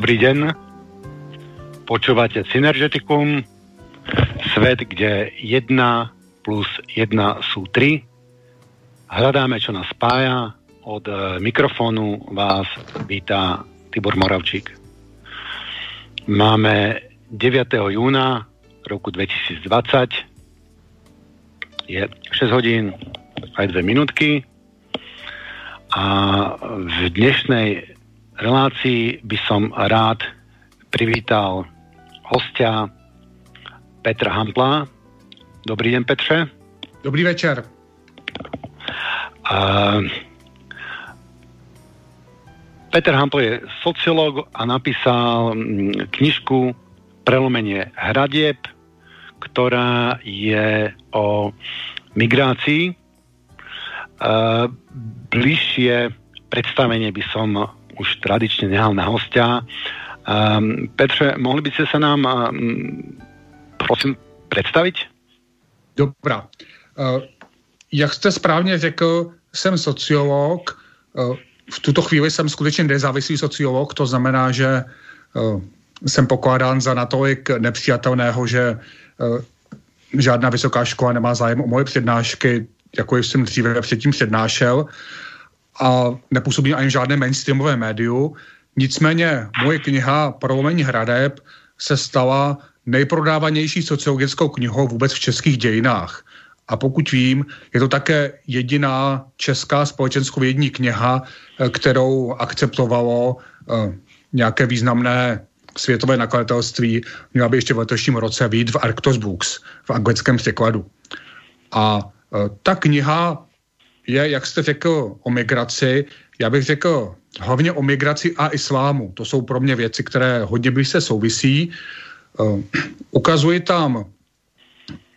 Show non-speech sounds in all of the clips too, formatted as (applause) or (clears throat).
Dobrý deň. Počúvate Synergeticum, svet, kde 1 plus 1 sú 3. Hľadáme, čo nás spája. Od e, mikrofónu vás vítá Tibor Moravčík. Máme 9. júna roku 2020. Je 6 hodín aj 2 minútky. A v dnešnej relácii by som rád privítal hostia Petra Hampla. Dobrý deň, Petře. Dobrý večer. Uh, Peter Hampl je sociológ a napísal mm, knižku Prelomenie hradieb, ktorá je o migrácii. Uh, bližšie predstavenie by som už tradične nehal na hostia. Um, Petře, mohli by ste sa nám um, prosím představit? Dobrá. Uh, jak jste správně řekl, jsem sociolog. Uh, v tuto chvíli jsem skutečně nezávislý sociolog, to znamená, že uh, jsem pokládán za natolik nepřijatelného, že žádná vysoká škola nemá zájem o moje přednášky, jako jsem dříve předtím přednášel a nepůsobím ani žádné mainstreamové médiu. Nicméně moje kniha Prolomení hradeb se stala nejprodávanější sociologickou knihou vůbec v českých dějinách. A pokud vím, je to také jediná česká společenskovědní kniha, eh, kterou akceptovalo uh, nějaké významné světové nakladatelství. Měla by ještě v letošním roce být v Arctos Books, v anglickém překladu. A uh, ta kniha je, jak jste řekl, o migraci. Já bych řekl hlavně o migraci a islámu. To jsou pro mě věci, které hodně blízce souvisí. Uh, ukazuji tam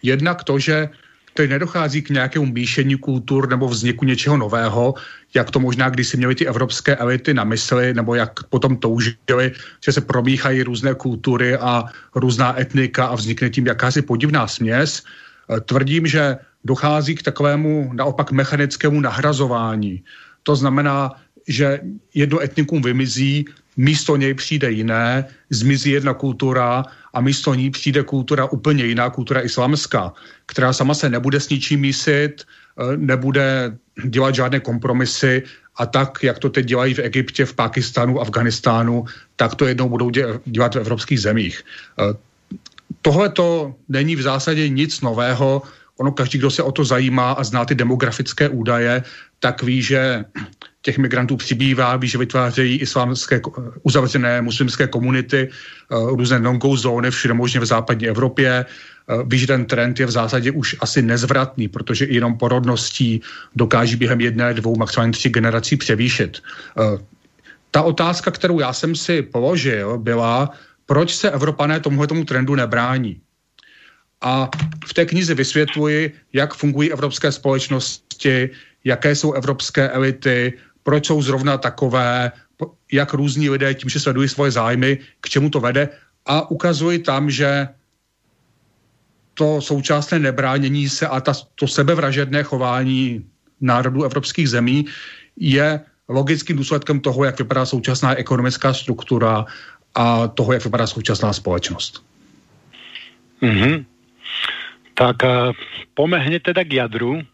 jednak to, že tady nedochází k nějakému míšení kultur nebo vzniku něčeho nového, jak to možná kdysi měly ty evropské elity na mysli, nebo jak potom toužili, že se promíchají různé kultury a různá etnika a vznikne tím jakási podivná směs. Uh, tvrdím, že dochází k takovému naopak mechanickému nahrazování. To znamená, že jedno etnikum vymizí, místo něj přijde jiné, zmizí jedna kultura a místo ní přijde kultura úplně jiná, kultura islamská, která sama se nebude s ničím mísit, eh, nebude dělat žádné kompromisy a tak, jak to teď dělají v Egyptě, v Pakistánu, Afganistánu, tak to jednou budou dělat v evropských zemích. Eh, Tohle to není v zásadě nic nového, ono každý, kdo se o to zajímá a zná ty demografické údaje, tak ví, že těch migrantů přibývá, ví, že vytvářejí islámské uzavřené muslimské komunity, eh, různé non-go zóny všude možně v západní Evropě. Eh, ví, že ten trend je v zásadě už asi nezvratný, protože jenom porodností dokáží během jedné, dvou, maximálně tři generací převýšit. Eh, ta otázka, kterou já jsem si položil, byla, proč se Evropané tomuhle tomu trendu nebrání a v té knize vysvětluji, jak fungují evropské společnosti, jaké jsou evropské elity, proč jsou zrovna takové, jak různí lidé tím, že sledují svoje zájmy, k čemu to vede a ukazuji tam, že to současné nebránění se a ta, to sebevražedné chování národů evropských zemí je logickým důsledkem toho, jak vypadá současná ekonomická struktura a toho, jak vypadá současná společnost. Mm-hmm. Tak eh, poďme hneď teda k jadru.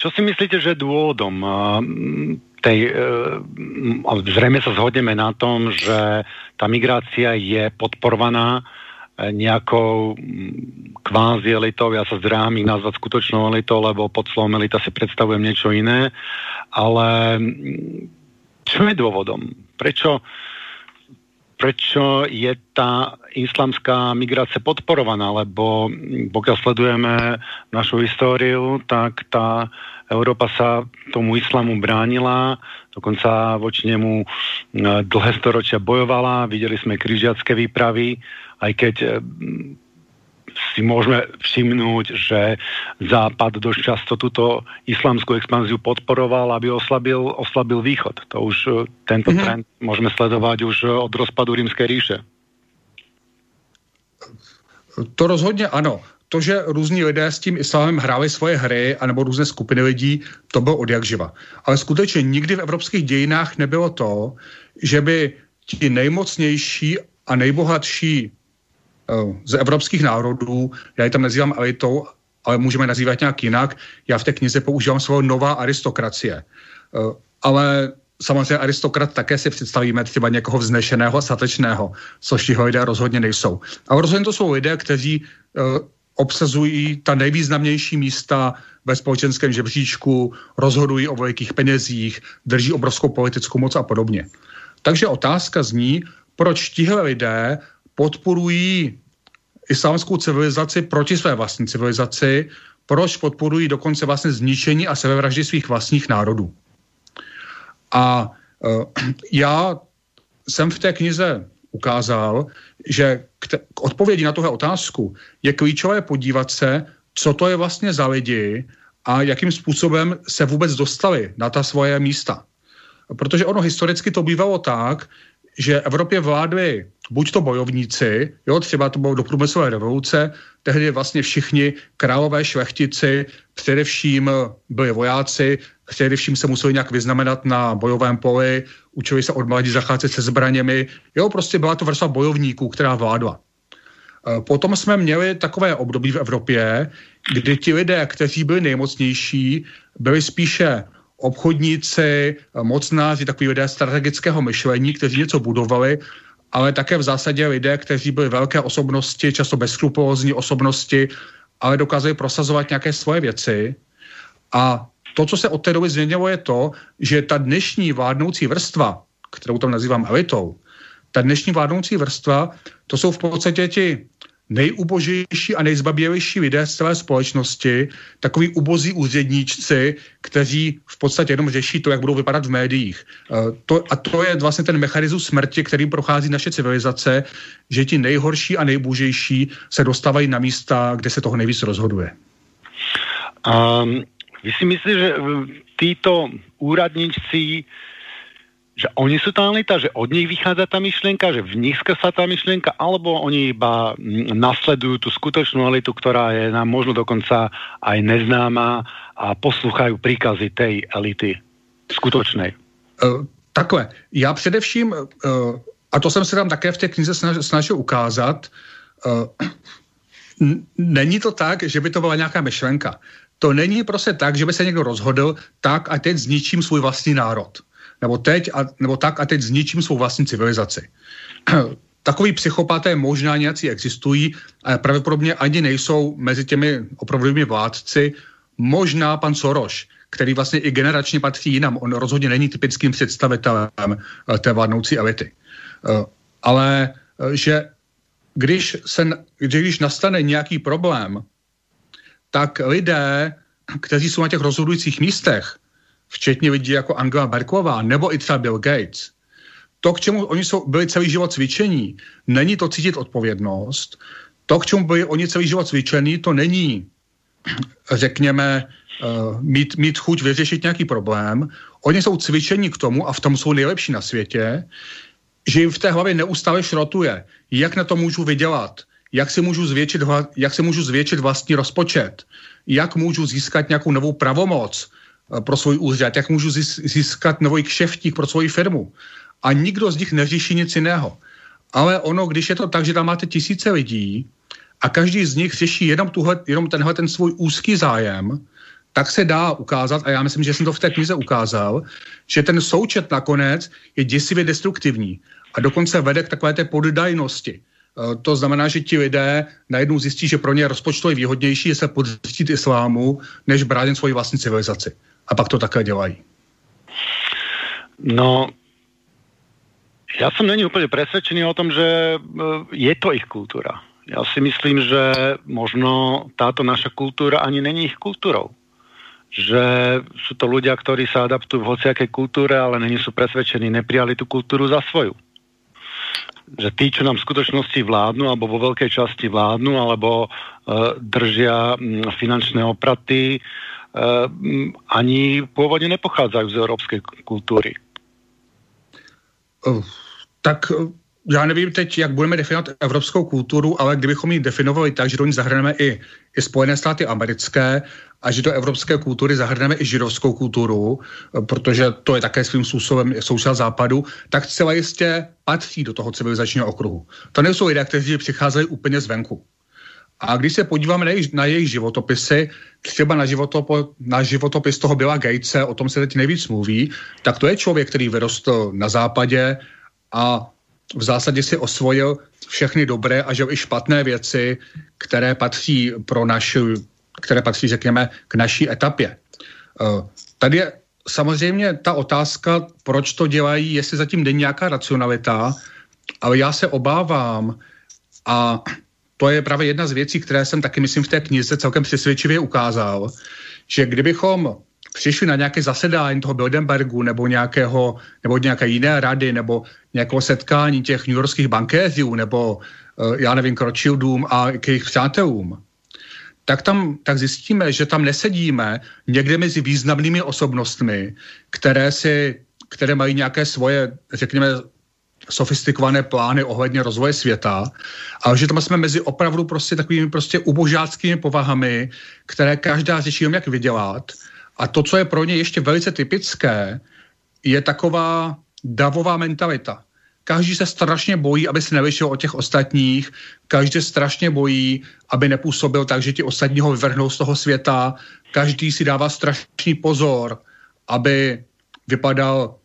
Čo si myslíte, že dôvodom eh, tej, eh, zrejme sa zhodneme na tom, že tá migrácia je podporovaná nejakou mm, kvázi elitou, ja sa zdráham ich nazvať skutočnou elitou, lebo pod slovom elita si predstavujem niečo iné, ale mm, čo je dôvodom? Prečo, prečo je tá islamská migrácia podporovaná, lebo pokiaľ sledujeme našu históriu, tak tá Európa sa tomu islamu bránila, dokonca voči nemu dlhé storočia bojovala, videli sme križiacké výpravy, aj keď si môžeme všimnúť, že Západ dosť často túto islamskú expanziu podporoval, aby oslabil, oslabil východ. To už e, tento mm-hmm. trend môžeme sledovať už e, od rozpadu Rímskej ríše. To rozhodně ano. To, že různí lidé s tím islámem hráli svoje hry, anebo různé skupiny lidí, to bylo od jak živa. Ale skutečně nikdy v evropských dějinách nebylo to, že by ti nejmocnější a nejbohatší z evropských národů, já je tam nazývám elitou, ale můžeme nazývat nějak jinak. Já v té knize používám slovo nová aristokracie. Ale samozřejmě aristokrat také si představíme třeba někoho vznešeného a statečného, což tihle lidé rozhodně nejsou. Ale rozhodně to jsou lidé, kteří obsazují ta nejvýznamnější místa ve společenském žebříčku, rozhodují o velikých penězích, drží obrovskou politickou moc a podobně. Takže otázka zní, proč tihle lidé podporují islámskou civilizaci proti své vlastní civilizaci, proč podporují dokonce vlastně zničení a sebevraždy svých vlastních národů. A uh, (clears throat) já jsem v té knize ukázal, že k, te, k odpovědi na tuhle otázku je klíčové podívat se, co to je vlastně za lidi a jakým způsobem se vůbec dostali na ta svoje místa. Protože ono historicky to bývalo tak, že Evropě vládli buď to bojovníci, jo, třeba to bylo do průmyslové revoluce, tehdy vlastně všichni králové šlechtici především byli vojáci, především se museli nějak vyznamenat na bojovém poli, učili se od mladí zacházet se zbraněmi, jo, prostě byla to vrstva bojovníků, která vládla. E, potom jsme měli takové období v Evropě, kdy ti lidé, kteří byli nejmocnější, byli spíše obchodníci, mocnáři, takový lidé strategického myšlení, kteří něco budovali, ale také v zásadě lidé, kteří byli velké osobnosti, často bezskrupulózní osobnosti, ale dokázali prosazovat nějaké svoje věci. A to, co se od té doby změnilo, je to, že ta dnešní vládnoucí vrstva, kterou tam nazývám elitou, ta dnešní vládnoucí vrstva, to jsou v podstatě ti nejubožejší a nejzbabělejší lidé z celé společnosti, takový ubozí úředníčci, kteří v podstatě jenom řeší to, jak budou vypadat v médiích. Uh, to, a to je vlastně ten mechanismus smrti, kterým prochází naše civilizace, že ti nejhorší a nejbožejší se dostávají na místa, kde se toho nejvíc rozhoduje. Um, vy si myslíte, že títo úradníci že oni sú elita, že od nich vychádza tá myšlienka, že v nich sa tá myšlienka, alebo oni iba mm, nasledujú tú skutočnú elitu, ktorá je nám možno dokonca aj neznáma a poslouchají príkazy tej elity skutočnej. Uh, takhle, já především, uh, a to jsem se tam také v té knize snažil ukázat, uh, není to tak, že by to byla nějaká myšlenka. To není prostě tak, že by se někdo rozhodl tak a teď zničím svůj vlastní národ nebo, teď a, nebo tak a teď zničím svou vlastní civilizaci. (clears throat) Takový psychopaté možná nějací existují, ale pravděpodobně ani nejsou mezi těmi opravdovými vládci. Možná pan Soros, který vlastně i generačně patří jinam. On rozhodně není typickým představitelem eh, té vládnoucí elity. Eh, ale eh, že když, se, když nastane nějaký problém, tak lidé, kteří jsou na těch rozhodujících místech, včetně lidí jako Angela Merklová nebo i třeba Bill Gates, to, k čemu oni jsou, byli celý život cvičení, není to cítit odpovědnost. To, k čemu byli oni celý život cvičení, to není, řekněme, uh, mít, mít chuť vyřešit nějaký problém. Oni jsou cvičení k tomu, a v tom jsou nejlepší na světě, že jim v té hlavě neustále šrotuje, jak na to můžu vydělat, jak si můžu zvětšit, jak si můžu zvětšit vlastní rozpočet, jak můžu získat nějakou novou pravomoc, pro svůj úřad, jak můžu získat nový kšeftík pro svoji firmu. A nikdo z nich neřeší nic jiného. Ale ono, když je to tak, že tam máte tisíce lidí a každý z nich řeší jenom, tuhle, jenom tenhle ten svůj úzký zájem, tak se dá ukázat, a já myslím, že jsem to v té knize ukázal, že ten součet nakonec je děsivě destruktivní a dokonce vede k takové té poddajnosti. Eh, to znamená, že ti lidé najednou zjistí, že pro ně rozpočtově výhodnější je se podřídit islámu, než bránit svoji vlastní civilizaci a pak to také dělají. No, já jsem není úplně přesvědčený o tom, že e, je to ich kultura. Já si myslím, že možno táto naša kultura ani není ich kulturou. Že sú to ľudia, ktorí sa adaptujú v hociakej kultúre, ale není sú presvedčení, neprijali tú kultúru za svoju. Že tí, čo nám v skutočnosti vládnu, alebo vo veľkej časti vládnu, alebo uh, držia um, finančné opraty, Eh, ani původně nepochádzají z evropské kultury. Tak já nevím teď, jak budeme definovat evropskou kulturu, ale kdybychom ji definovali tak, že do ní zahrneme i, i Spojené státy americké a že do evropské kultury zahrneme i židovskou kulturu, protože to je také svým způsobem součást západu, tak celé jistě patří do toho civilizačního okruhu. To nejsou lidé, kteří přicházeli úplně zvenku. A když se podíváme na jejich, na jejich životopisy, třeba na, životopo, na životopis toho Billa Gatese, o tom se teď nejvíc mluví, tak to je člověk, který vyrostl na západě a v zásadě si osvojil všechny dobré a že i špatné věci, které patří pro naši, které patří, řekněme, k naší etapě. Eh, tady je samozřejmě ta otázka, proč to dělají, jestli zatím není nějaká racionalita, ale já se obávám a to je právě jedna z věcí, které jsem taky, myslím, v té knize celkem přesvědčivě ukázal, že kdybychom přišli na nějaké zasedání toho Bildenbergu nebo, nějakého, nebo nějaké jiné rady nebo nějakého setkání těch newyorských bankéřů nebo eh, já nevím, Rothschildům a k jejich přátelům, tak tam tak zjistíme, že tam nesedíme někde mezi významnými osobnostmi, které si, které mají nějaké svoje, řekněme, sofistikované plány ohledně rozvoje světa, ale že tam jsme mezi opravdu prostě takovými prostě ubožáckými povahami, které každá řeší jak vydělat. A to, co je pro ně ještě velice typické, je taková davová mentalita. Každý se strašně bojí, aby se nevyšel od těch ostatních, každý se strašně bojí, aby nepůsobil tak, že ti ostatní ho vyvrhnou z toho světa, každý si dává strašný pozor, aby vypadal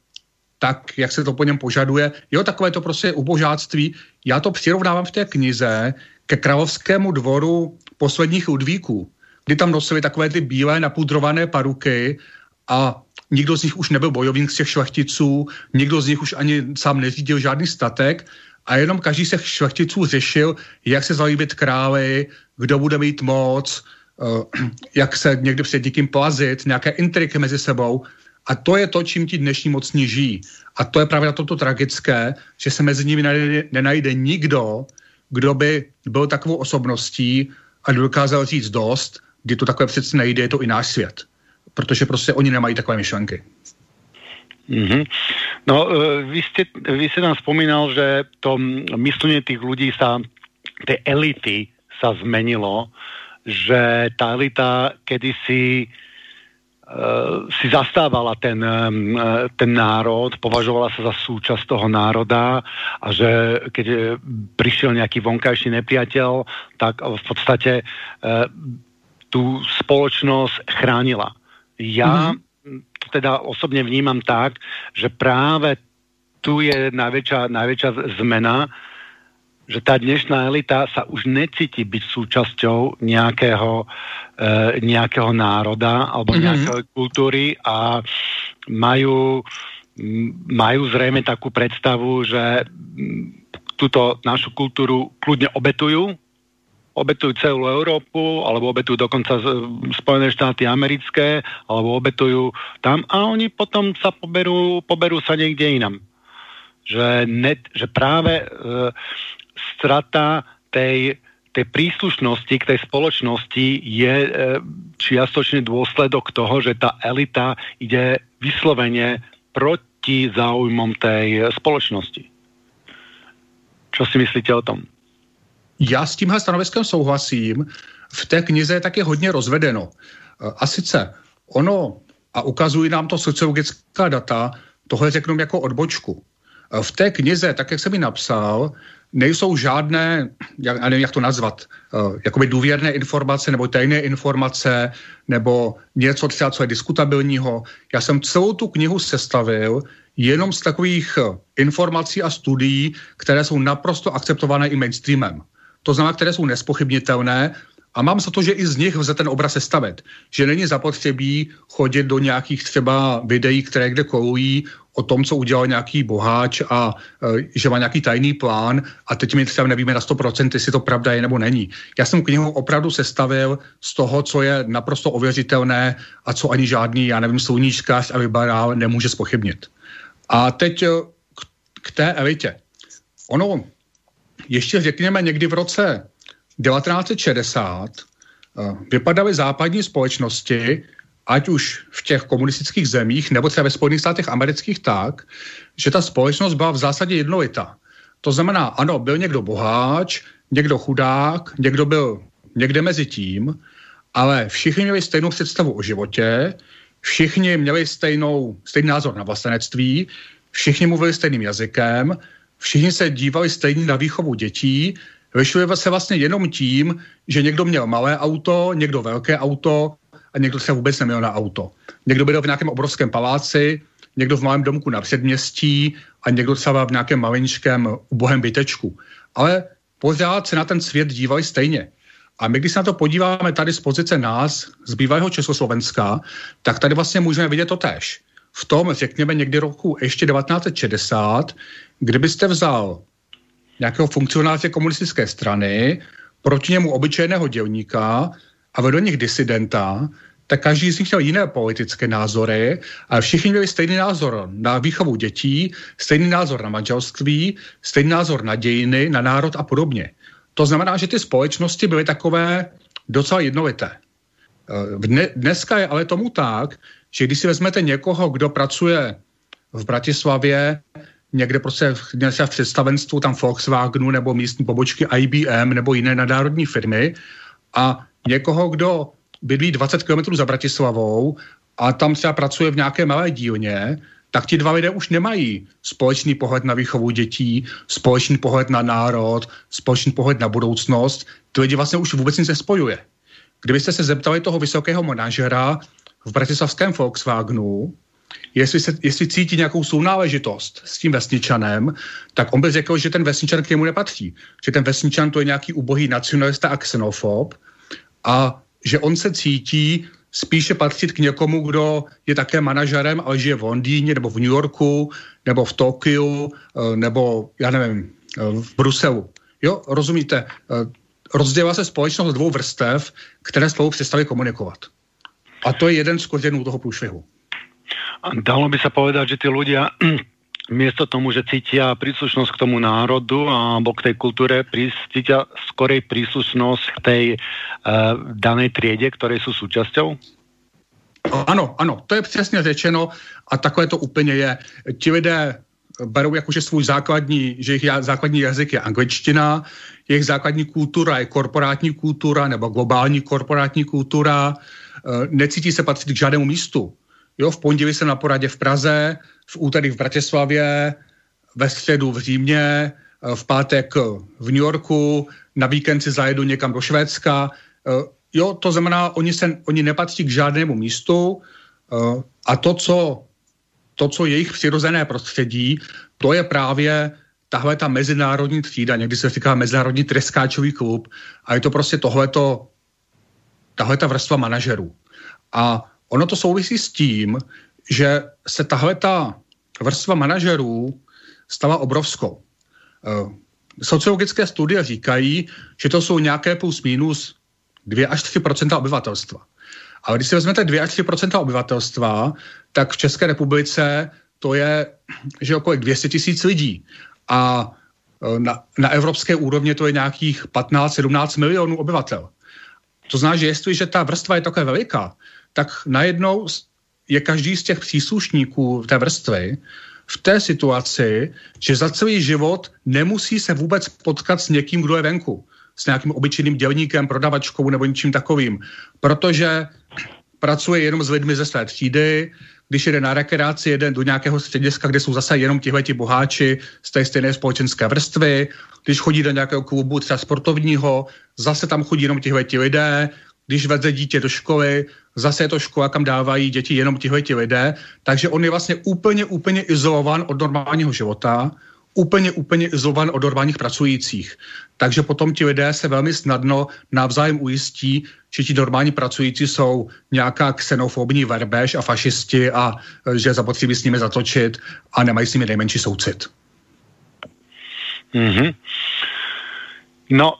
tak, jak se to po něm požaduje. Jo, takové to prostě ubožáctví. Já to přirovnávám v té knize ke královskému dvoru posledních udvíků kdy tam nosili takové ty bílé napudrované paruky a nikdo z nich už nebyl bojovník z těch šlechticů, nikdo z nich už ani sám neřídil žádný statek a jenom každý se šlechticů řešil, jak se zalíbit králi, kdo bude mít moc, uh, (clears throat) jak se někdy před někým plazit, nějaké intriky mezi sebou. A to je to, čím ti dnešní mocní žijí. A to je právě na toto tragické, že se mezi nimi nenajde, nenajde nikdo, kdo by byl takovou osobností a dokázal říct dost kdy to takové přece nejde, je to i náš svět. Protože prostě oni nemají takové myšlenky. Mm-hmm. No, e, vy ste, vy ste nám spomínal, že to myslenie tých ľudí sa, elity sa zmenilo, že tá elita kedysi uh, si zastávala ten, uh, ten národ, považovala sa za súčasť toho národa a že keď prišiel nejaký vonkajší nepriateľ, tak v podstate uh, tú spoločnosť chránila. Ja mm-hmm. to teda osobne vnímam tak, že práve tu je najväčšia, najväčšia zmena, že tá dnešná elita sa už necíti byť súčasťou nejakého, e, nejakého národa alebo mm-hmm. nejakej kultúry a majú, majú zrejme takú predstavu, že túto našu kultúru kľudne obetujú obetujú celú Európu, alebo obetujú dokonca Spojené štáty americké, alebo obetujú tam a oni potom sa poberú, poberú sa niekde inam. Že, net, že práve e, strata tej, tej príslušnosti k tej spoločnosti je e, čiastočný dôsledok toho, že tá elita ide vyslovene proti záujmom tej spoločnosti. Čo si myslíte o tom? Já s tímhle stanoviskem souhlasím. V té knize je taky hodně rozvedeno. A sice ono, a ukazují nám to sociologická data, tohle řeknu jako odbočku. V té knize, tak jak jsem ji napsal, nejsou žádné, jak, nevím, jak to nazvat, uh, jakoby důvěrné informace nebo tajné informace nebo něco třeba, co je diskutabilního. Já jsem celou tu knihu sestavil jenom z takových informací a studií, které jsou naprosto akceptované i mainstreamem to znamená, které jsou nespochybnitelné a mám za to, že i z nich lze ten obraz sestavit. Že není zapotřebí chodit do nějakých třeba videí, které kde kolují o tom, co udělal nějaký boháč a e, že má nějaký tajný plán a teď my třeba nevíme na 100%, jestli to pravda je nebo není. Já jsem knihu opravdu sestavil z toho, co je naprosto ověřitelné a co ani žádný, já nevím, sluníčkář a vybarál nemůže spochybnit. A teď e, k, k té elitě. Ono, ještě řekněme někdy v roce 1960 eh, vypadaly západní společnosti, ať už v těch komunistických zemích, nebo třeba ve Spojených státech amerických tak, že ta společnost byla v zásadě jednolitá. To znamená, ano, byl někdo boháč, někdo chudák, někdo byl někde mezi tím, ale všichni měli stejnou představu o životě, všichni měli stejnou, stejný názor na vlastenectví, všichni mluvili stejným jazykem, všichni se dívali stejně na výchovu dětí, vyšli se vlastně jenom tím, že někdo měl malé auto, někdo velké auto a někdo se vůbec neměl na auto. Někdo byl v nějakém obrovském paláci, někdo v malém domku na předměstí a někdo třeba v nějakém malinčkém ubohém bytečku. Ale pořád se na ten svět dívali stejně. A my, když se na to podíváme tady z pozice nás, z bývalého Československa, tak tady vlastně můžeme vidět to tež. V tom, řekněme, někdy roku ještě 1960, kdybyste vzal nějakého funkcionáře komunistické strany, proti němu obyčejného dělníka a vedl nich disidenta, tak každý z nich měl jiné politické názory a všichni měli stejný názor na výchovu dětí, stejný názor na manželství, stejný názor na dějiny, na národ a podobně. To znamená, že ty společnosti byly takové docela jednolité. Eh, dneska je ale tomu tak, že když si vezmete někoho, kdo pracuje v Bratislavě, někde prostě v představenstvu tam Volkswagenu nebo místní pobočky IBM nebo jiné nadárodní firmy a někoho, kdo bydlí 20 km za Bratislavou a tam třeba pracuje v nějaké malé dílně, tak ti dva lidé už nemají společný pohled na výchovu dětí, společný pohled na národ, společný pohled na budoucnost. Ty lidi vlastně už vůbec nic nespojuje. Kdybyste se zeptali toho vysokého manažera v bratislavském Volkswagenu, jestli, se, jestli cítí nějakou sounáležitost s tím vesničanem, tak on by řekl, že ten vesničan k němu nepatří. Že ten vesničan to je nějaký ubohý nacionalista a xenofob a že on se cítí spíše patřit k někomu, kdo je také manažerem, ale žije v Londýně nebo v New Yorku nebo v Tokiu eh, nebo, já nevím, eh, v Bruselu. Jo, rozumíte? Eh, rozdělá se společnost dvou vrstev, které spolu přestali komunikovat. A to je jeden z kořenů toho průšvihu. Dalo by se povedat, že ty ľudia (clears throat) miesto tomu, že cítia príslušnosť k tomu národu alebo k tej kultúre, cítia skorej príslušnosť k tej uh, danej triede, ktorej sú súčasťou? Ano, ano, to je přesně řečeno a takové to úplně je. Ti lidé berou jakože svůj základní, že jejich základní jazyk je angličtina, jejich základní kultura je korporátní kultura nebo globální korporátní kultura, eh, necítí se patřit k žádnému místu. Jo, v pondělí jsem na poradě v Praze, v úterý v Bratislavě, ve středu v Římě, v pátek v New Yorku, na víkend si zajedu někam do Švédska. Eh, jo, to znamená, oni, se, oni nepatří k žádnému místu eh, a to, co, to, co jejich přirozené prostředí, to je právě tahle ta mezinárodní třída, někdy se říká mezinárodní treskáčový klub a je to prostě tohleto, tahle ta vrstva manažerů. A ono to souvisí s tím, že se tahle ta vrstva manažerů stala obrovskou. Eh, sociologické studie říkají, že to jsou nějaké plus minus 2 až 3% obyvatelstva. Ale když si vezmete 2 až 3% obyvatelstva, tak v České republice to je, že okolo 200 tisíc lidí. A eh, na, na evropské úrovni to je nějakých 15-17 milionů obyvatel. To znamená, že jestliže ta vrstva je také veliká, tak najednou je každý z těch příslušníků té vrstvy v té situaci, že za celý život nemusí se vůbec potkat s někým, kdo je venku. S nějakým obyčejným dělníkem, prodavačkou nebo něčím takovým. Protože pracuje jenom s lidmi ze své třídy, když jede na rekreaci, jede do nějakého střediska, kde jsou zase jenom tihleti boháči z té stejné společenské vrstvy, když chodí do nějakého klubu třeba sportovního, zase tam chodí jenom tihleti lidé, když veze dítě do školy, zase je to škola, kam dávají děti jenom tihle lidé, takže on je vlastně úplně, úplně izolovan od normálního života, úplně, úplně izolovan od normálních pracujících. Takže potom ti lidé se velmi snadno navzájem ujistí, že ti normální pracující jsou nějaká xenofobní verbež a fašisti a že zapotřebí s nimi zatočit a nemají s nimi nejmenší soucit. Mm-hmm. No,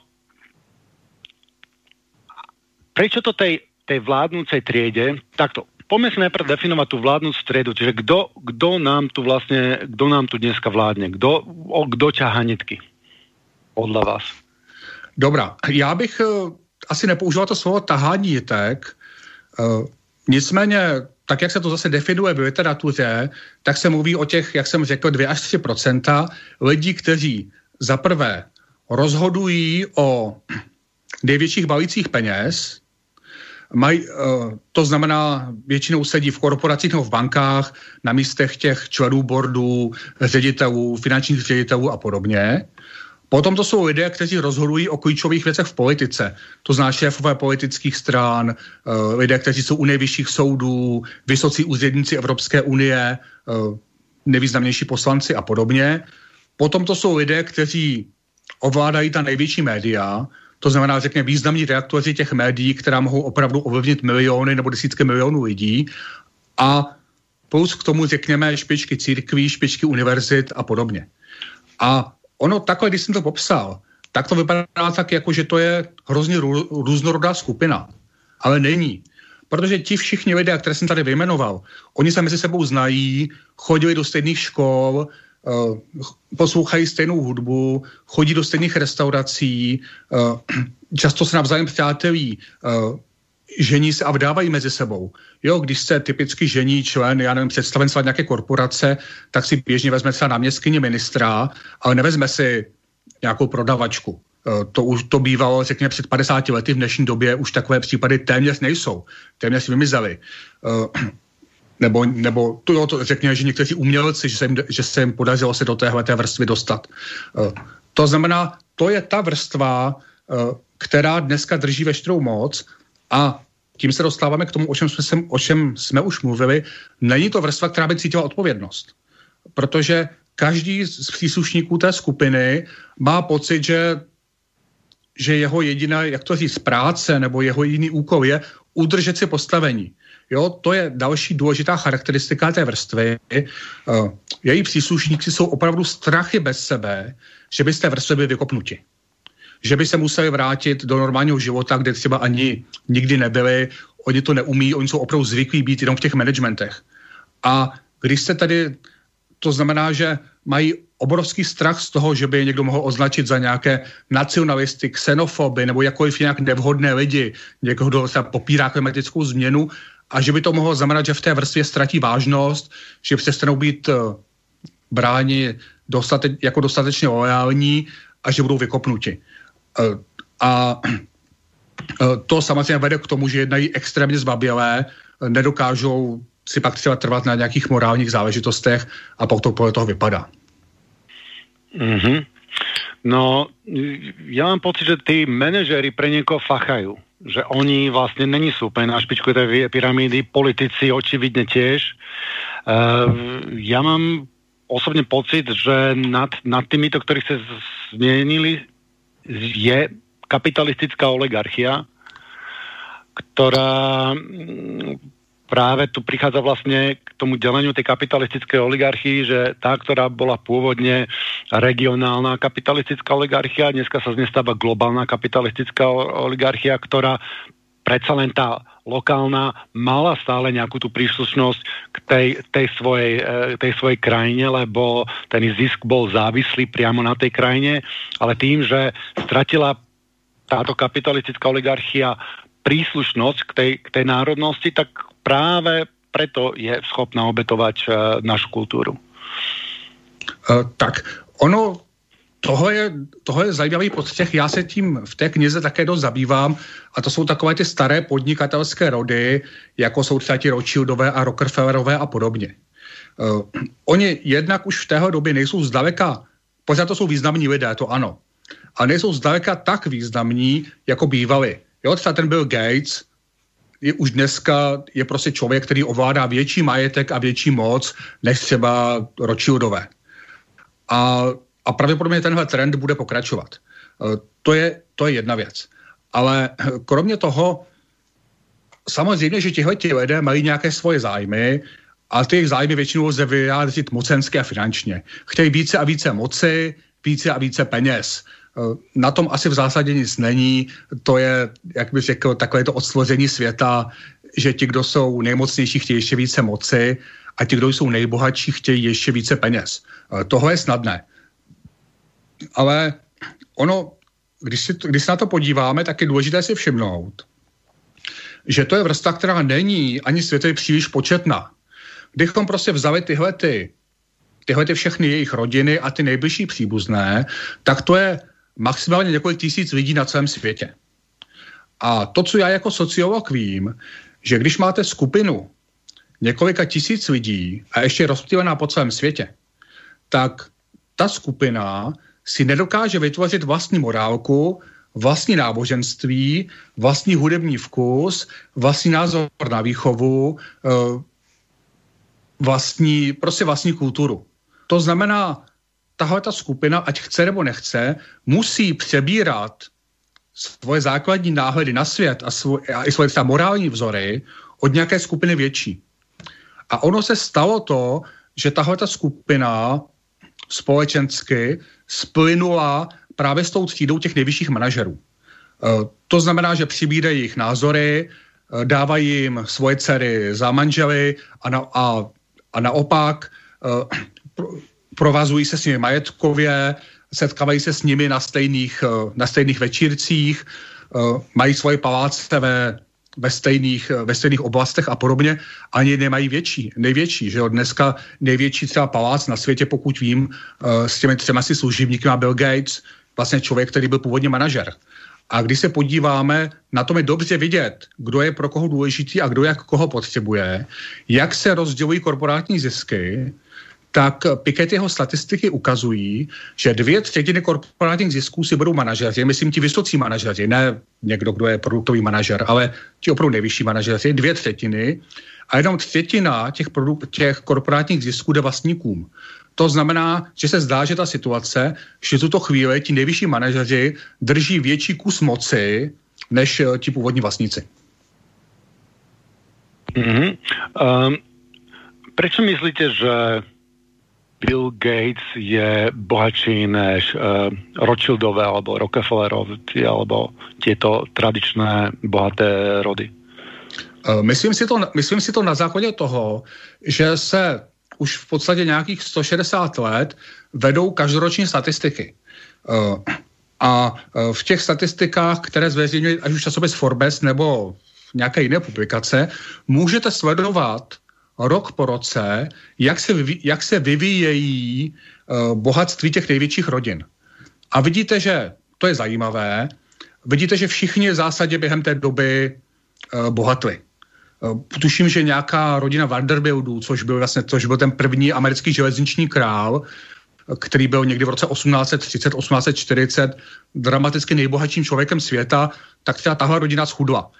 prečo to tej tej vládnúcej triede, takto, poďme si najprv definovať tú vládnúcu striedu, čiže kdo, kdo nám tu vlastne, kdo nám tu dneska vládne, kdo, o, kdo ťahá nitky? Podle vás? Dobrá, já bych uh, asi nepoužíval to slovo tahání uh, nicméně tak, jak se to zase definuje v literatuře, tak se mluví o těch, jak jsem řekl, 2 až 3% lidí, kteří za prvé rozhodují o největších balících peněz, Maj, eh, to znamená, většinou sedí v korporacích nebo v bankách na místech těch členů boardů, ředitelů, finančních ředitelů a podobně. Potom to jsou lidé, kteří rozhodují o klíčových věcech v politice. To zná šéfové politických strán, eh, lidé, kteří jsou u nejvyšších soudů, vysocí úředníci Evropské unie, eh, nevýznamnější poslanci a podobně. Potom to jsou lidé, kteří ovládají ta největší média, to znamená, řekněme, významní reaktoři těch médií, která mohou opravdu ovlivnit miliony nebo desítky milionů lidí a plus k tomu, řekněme, špičky církví, špičky univerzit a podobně. A ono takhle, když jsem to popsal, tak to vypadá tak, jako že to je hrozně rů, různorodá skupina. Ale není. Protože ti všichni lidé, které jsem tady vyjmenoval, oni se mezi sebou znají, chodili do stejných škol, poslouchají stejnou hudbu, chodí do stejných restaurací, uh, (clears throat) často se navzájem přátelí, uh, žení se a vdávají mezi sebou. Jo, když se typicky žení člen, já nevím, představenstva nějaké korporace, tak si běžně vezme třeba náměstkyně ministra, ale nevezme si nějakou prodavačku. To už to bývalo, řekněme, před 50 lety, v dnešní době už takové případy téměř nejsou. Téměř vymizely (clears throat) nebo, nebo to, jo, to řekněme, že někteří umělci, že se jim, že se jim podařilo se do téhle vrstvy dostat. Uh, to znamená, to je ta vrstva, uh, která dneska drží veškerou moc a tím se dostáváme k tomu, o čem, jsme, o čem jsme už mluvili. Není to vrstva, která by cítila odpovědnost. Protože každý z příslušníků té skupiny má pocit, že, že jeho jediná, jak to říct, práce nebo jeho jediný úkol je udržet si postavení. Jo, to je další důležitá charakteristika té vrstvy. Uh, její příslušníci jsou opravdu strachy bez sebe, že by z té vrstvy byli vykopnuti. Že by se museli vrátit do normálního života, kde třeba ani nikdy nebyli, oni to neumí, oni jsou opravdu zvyklí být jenom v těch managementech. A když se tady, to znamená, že mají obrovský strach z toho, že by je někdo mohl označit za nějaké nacionalisty, xenofoby nebo jakkoliv nějak nevhodné lidi, někoho, kdo se popírá klimatickou změnu a že by to mohlo znamenat, že v té vrstvě ztratí vážnost, že přestanou být uh, bráni dostate, jako dostatečně loajální a že budou vykopnuti. Uh, a uh, to samozřejmě vede k tomu, že jednají extrémně zbabělé, nedokážou si pak třeba trvat na nějakých morálních záležitostech a pak to podle toho vypadá. Mm-hmm. No, ja mám pocit, že tí manažery pre niekoho fachajú že oni vlastne není sú úplne na špičku tej pyramídy, politici očividne tiež. Uh, ja mám osobne pocit, že nad, nad týmito, ktorí ste zmienili, je kapitalistická oligarchia, ktorá práve tu prichádza vlastne k tomu deleniu tej kapitalistickej oligarchii, že tá, ktorá bola pôvodne regionálna kapitalistická oligarchia, dneska sa z nej globálna kapitalistická oligarchia, ktorá predsa len tá lokálna mala stále nejakú tú príslušnosť k tej, tej, svojej, e, tej svojej krajine, lebo ten zisk bol závislý priamo na tej krajine, ale tým, že stratila táto kapitalistická oligarchia príslušnosť k tej, k tej národnosti, tak práve preto je schopná obetovať uh, našu kulturu. Uh, tak ono Toho je, toho je zajímavý podstih. Já se tím v té knize také dost zabývám a to jsou takové ty staré podnikatelské rody, jako jsou třeba ti Rothschildové a Rockefellerové a podobně. Uh, oni jednak už v téhle době nejsou zdaleka, pořád to jsou významní lidé, to ano, ale nejsou zdaleka tak významní, jako bývali. Jo, třeba ten Bill Gates, je už dneska je prostě člověk, který ovládá větší majetek a větší moc než třeba Rothschildové. A, a pravděpodobně tenhle trend bude pokračovat. E, to je, to je jedna věc. Ale kromě toho, samozřejmě, že tihle lidé mají nějaké svoje zájmy a ty jejich zájmy většinou lze vyjádřit mocensky a finančně. Chtějí více a více moci, více a více peněz. Eh, na tom asi v zásadě nic není. To je, jak bych řekl, takové to odstvoření světa, že ti, kdo jsou nejmocnější, chtějí ještě více moci a ti, kdo jsou nejbohatší, chtějí ještě více peněz. Eh, tohle je snadné. Ale ono, když, si, když se na to podíváme, tak je důležité si všimnout, že to je vrstva, která není ani světově příliš početná. Kdybychom prostě vzali tyhle ty tyhle ty všechny jejich rodiny a ty nejbližší příbuzné, tak to je maximálně několik tisíc lidí na celém světě. A to, co já jako sociolog vím, že když máte skupinu několika tisíc lidí a ještě rozptýlená po celém světě, tak ta skupina si nedokáže vytvořit vlastní morálku, vlastní náboženství, vlastní hudební vkus, vlastní názor na výchovu, eh, vlastní, prostě vlastní kulturu. To znamená, tahle ta skupina, ať chce nebo nechce, musí přebírat svoje základní náhledy na svět a, svoj, a i svoje třeba morální vzory od nějaké skupiny větší. A ono se stalo to, že tahle ta skupina společensky splynula právě s tou třídou těch nejvyšších manažerů. E, to znamená, že přibírají jejich názory, e, dávají jim svoje dcery za manžely a, na, a, a naopak e, provazují se s nimi majetkově, setkávají se s nimi na stejných, na stejných večírcích, mají svoje paláce ve ve stejných, ve stejných oblastech a podobně, ani nemají větší, největší, že jo, dneska největší třeba palác na světě, pokud vím, uh, s těmi třema si služebníky má Bill Gates, vlastně člověk, který byl původně manažer. A když se podíváme, na tom je dobře vidět, kdo je pro koho důležitý a kdo jak koho potřebuje, jak se rozdělují korporátní zisky, tak Pikettyho statistiky ukazují, že dvě třetiny korporátních zisků si budou manažeři, myslím ti vysocí manažeři, ne někdo, kdo je produktový manažer, ale ti opravdu nejvyšší manažeři, dvě třetiny a jenom třetina těch, produk- těch korporátních zisků jde vlastníkům. To znamená, že se zdá, že ta situace, že tuto chvíli ti nejvyšší manažeři drží větší kus moci než eh, ti původní vlastníci. Mm-hmm. Um, prečo myslíte, že Bill Gates je bohatší než uh, Rothschildové alebo Rockefellerovci alebo tieto tradičné bohaté rody? Uh, myslím si, to, myslím si to na základě toho, že se už v podstatě nějakých 160 let vedou každoroční statistiky. Uh, a v těch statistikách, které zveřejňuje ať už časopis Forbes nebo nějaké jiné publikace, můžete sledovat rok po roce, jak se, jak se vyvíjejí uh, bohatství těch největších rodin. A vidíte, že to je zajímavé, vidíte, že všichni v zásadě během té doby uh, bohatli. Uh, tuším, že nějaká rodina Vanderbiltů, což byl vlastně, což byl ten první americký železniční král, který byl někdy v roce 1830, 1840 dramaticky nejbohatším člověkem světa, tak třeba tahle rodina schudla.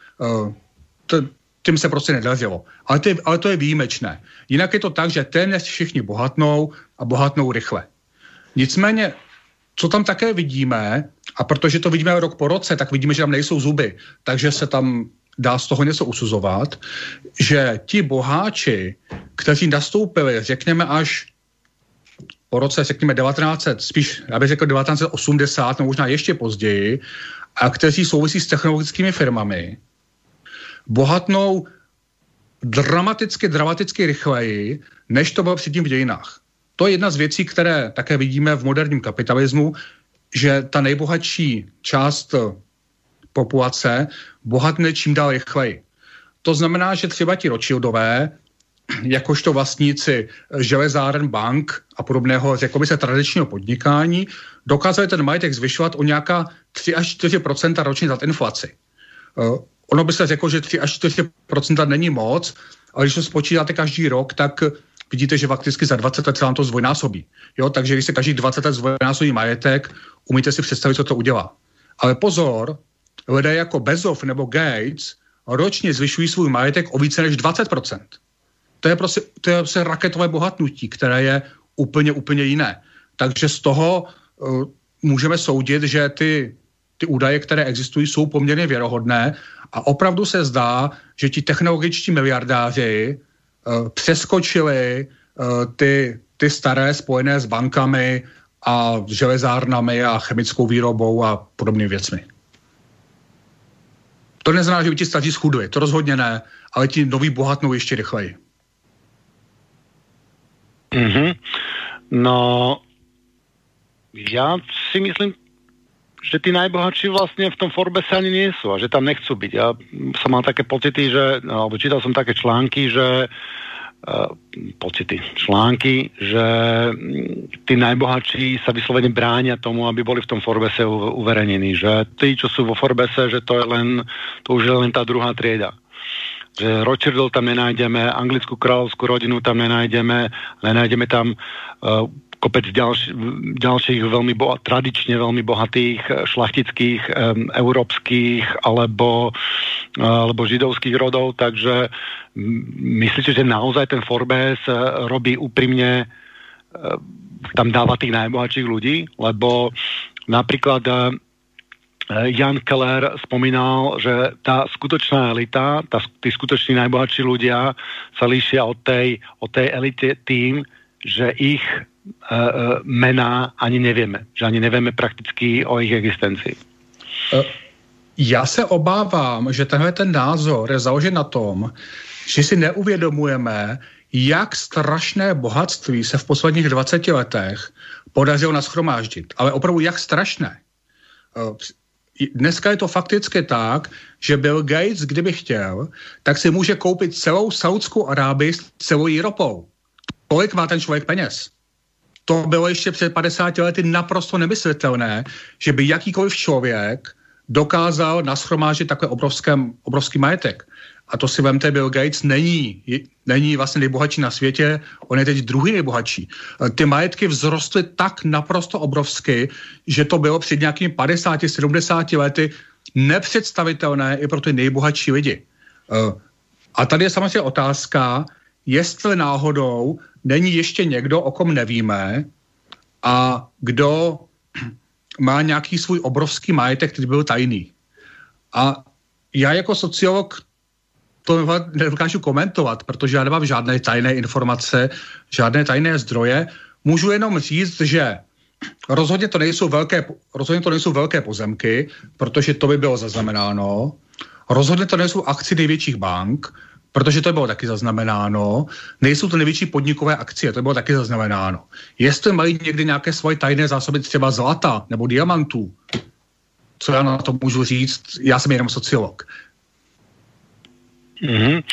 To, tím se prostě nedařilo. Ale to, je, ale to je výjimečné. Jinak je to tak, že téměř všichni bohatnou a bohatnou rychle. Nicméně, co tam také vidíme, a protože to vidíme rok po roce, tak vidíme, že tam nejsou zuby, takže se tam dá z toho něco usuzovat, že ti boháči, kteří nastoupili, řekněme až po roce, řekněme 1900, spíš, já bych řekl 1980, nebo možná ještě později, a kteří souvisí s technologickými firmami, bohatnou dramaticky, dramaticky rychleji, než to bylo předtím v dějinách. To je jedna z věcí, které také vidíme v moderním kapitalismu, že ta nejbohatší část populace bohatne čím dál rychleji. To znamená, že třeba ti Rothschildové, (clears throat) jakožto vlastníci železáren bank a podobného, řekl by se, tradičního podnikání, dokázali ten majetek zvyšovat o nějaká 3 až 4 ročně za inflaci. Ono by se řeklo, že 3 až 4% není moc, ale když to spočítáte každý rok, tak vidíte, že fakticky za 20 let se vám to zvojnásobí. Jo? Takže když se každý 20 let zvojnásobí majetek, umíte si představit, co to udělá. Ale pozor, lidé jako Bezov nebo Gates ročně zvyšují svůj majetek o více než 20%. To je prostě, to je prostě raketové bohatnutí, které je úplně, úplně jiné. Takže z toho uh, můžeme soudit, že ty, ty údaje, které existují, jsou poměrně věrohodné a opravdu se zdá, že ti technologičtí miliardáři uh, přeskočili uh, ty, ty staré spojené s bankami a železárnami a chemickou výrobou a podobnými věcmi. To neznamená, že by ti staří schudli, to rozhodně ne, ale ti noví bohatnou ještě rychleji. Mm-hmm. No, já si myslím, že tí najbohatší vlastne v tom Forbese ani nie sú a že tam nechcú byť. Ja som mal také pocity, že, alebo čítal som také články, že pocity, články, že tí najbohatší sa vyslovene bránia tomu, aby boli v tom Forbese uverejnení, že tí, čo sú vo Forbese, že to je len, to už je len tá druhá trieda že Rothschildov tam nenájdeme, anglickú kráľovskú rodinu tam nenájdeme, nenájdeme tam uh, kopec ďalš, ďalších veľmi boha, tradične veľmi bohatých eh, šlachtických, um, európskych alebo, uh, alebo židovských rodov, takže myslíte, že naozaj ten Forbes uh, robí uh, tam dáva tých najbohatších ľudí, lebo napríklad uh, Jan Keller spomínal, že tá skutočná elita, tá, tí skutoční najbohatší ľudia sa líšia od tej, od tej elity tým, že ich uh, mená ani nevieme. Že ani nevieme prakticky o ich existenci. Já se obávám, že tenhle ten názor je založen na tom, že si neuvědomujeme, jak strašné bohatství se v posledních 20 letech podařilo naschromáždit. Ale opravdu jak strašné. Dneska je to fakticky tak, že Bill Gates, kdyby chtěl, tak si může koupit celou Saudskou Arábii s celou ropou. Kolik má ten člověk peněz? To bylo ještě před 50 lety naprosto nemyslitelné, že by jakýkoliv člověk dokázal naschromážit takové obrovské, obrovský majetek. A to si vemte, Bill Gates není, není vlastně nejbohatší na světě, on je teď druhý nejbohatší. Ty majetky vzrostly tak naprosto obrovsky, že to bylo před nějakými 50-70 lety nepředstavitelné i pro ty nejbohatší lidi. A tady je samozřejmě otázka, jestli náhodou není ještě někdo, o kom nevíme a kdo má nějaký svůj obrovský majetek, který byl tajný. A já jako sociolog to nedokážu komentovat, protože já nemám žádné tajné informace, žádné tajné zdroje. Můžu jenom říct, že rozhodně to nejsou velké, rozhodně to nejsou velké pozemky, protože to by bylo zaznamenáno. Rozhodně to nejsou akci největších bank, protože to bylo taky zaznamenáno. Nejsou to největší podnikové akcie, to bylo taky zaznamenáno. Jestli mají někdy nějaké svoje tajné zásoby třeba zlata nebo diamantů, co já na to můžu říct, já jsem jenom sociolog. Mm-hmm.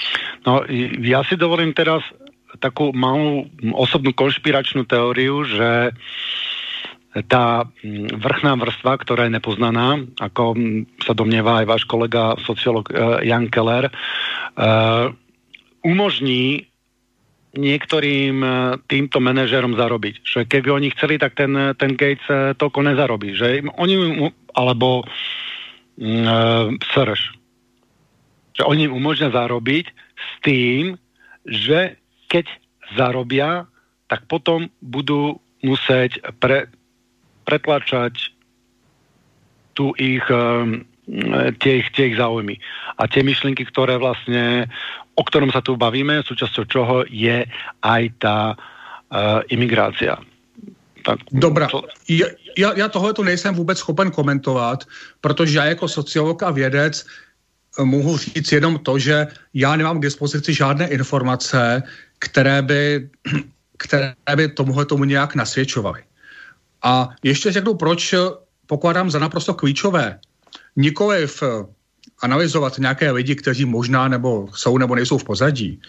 No, já si dovolím teraz takovou malou osobnou konšpiračnou teóriu, že tá vrchná vrstva, ktorá je nepoznaná, ako sa domnieva aj váš kolega sociolog uh, Jan Keller, uh, umožní niektorým uh, týmto manažerom zarobiť. Že keby oni chceli, tak ten, ten Gates toľko nezarobí. Že oni, alebo uh, Srž. Že oni im umožňa zarobiť s tým, že keď zarobia, tak potom budú musieť pre, pretlačať tu ich um, tie, tie ich záujmy. A tie myšlienky, ktoré vlastne, o ktorom sa tu bavíme, súčasťou čoho je aj tá uh, imigrácia. Tak, Dobrá, to... já, já, já tohle to nejsem vůbec schopen komentovat, protože já jako sociolog a vědec eh, mohu říct jenom to, že já nemám k dispozici žádné informace, které by, (clears throat) které by tomuhle tomu nějak nasvědčovaly. A ještě řeknu, proč pokládám za naprosto klíčové nikoliv eh, analyzovat nějaké lidi, kteří možná nebo jsou nebo nejsou v pozadí.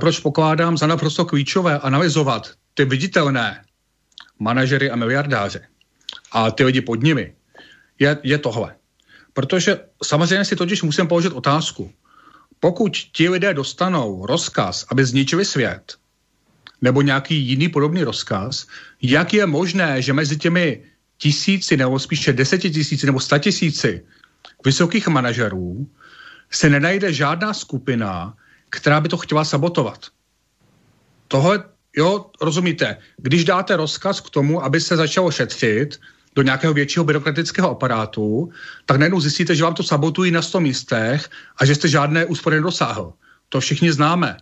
Proč pokládám za naprosto klíčové analyzovat ty viditelné manažery a miliardáře a ty lidi pod nimi, je, je tohle. Protože samozřejmě si totiž musím položit otázku. Pokud ti lidé dostanou rozkaz, aby zničili svět, nebo nějaký jiný podobný rozkaz, jak je možné, že mezi těmi tisíci nebo spíše desetitisíci nebo statisíci vysokých manažerů se nenajde žádná skupina, která by to chtěla sabotovat. Tohle, jo, rozumíte, když dáte rozkaz k tomu, aby se začalo šetřit do nějakého většího byrokratického aparátu, tak najednou zjistíte, že vám to sabotují na 100 místech a že jste žádné úspory nedosáhl. To všichni známe.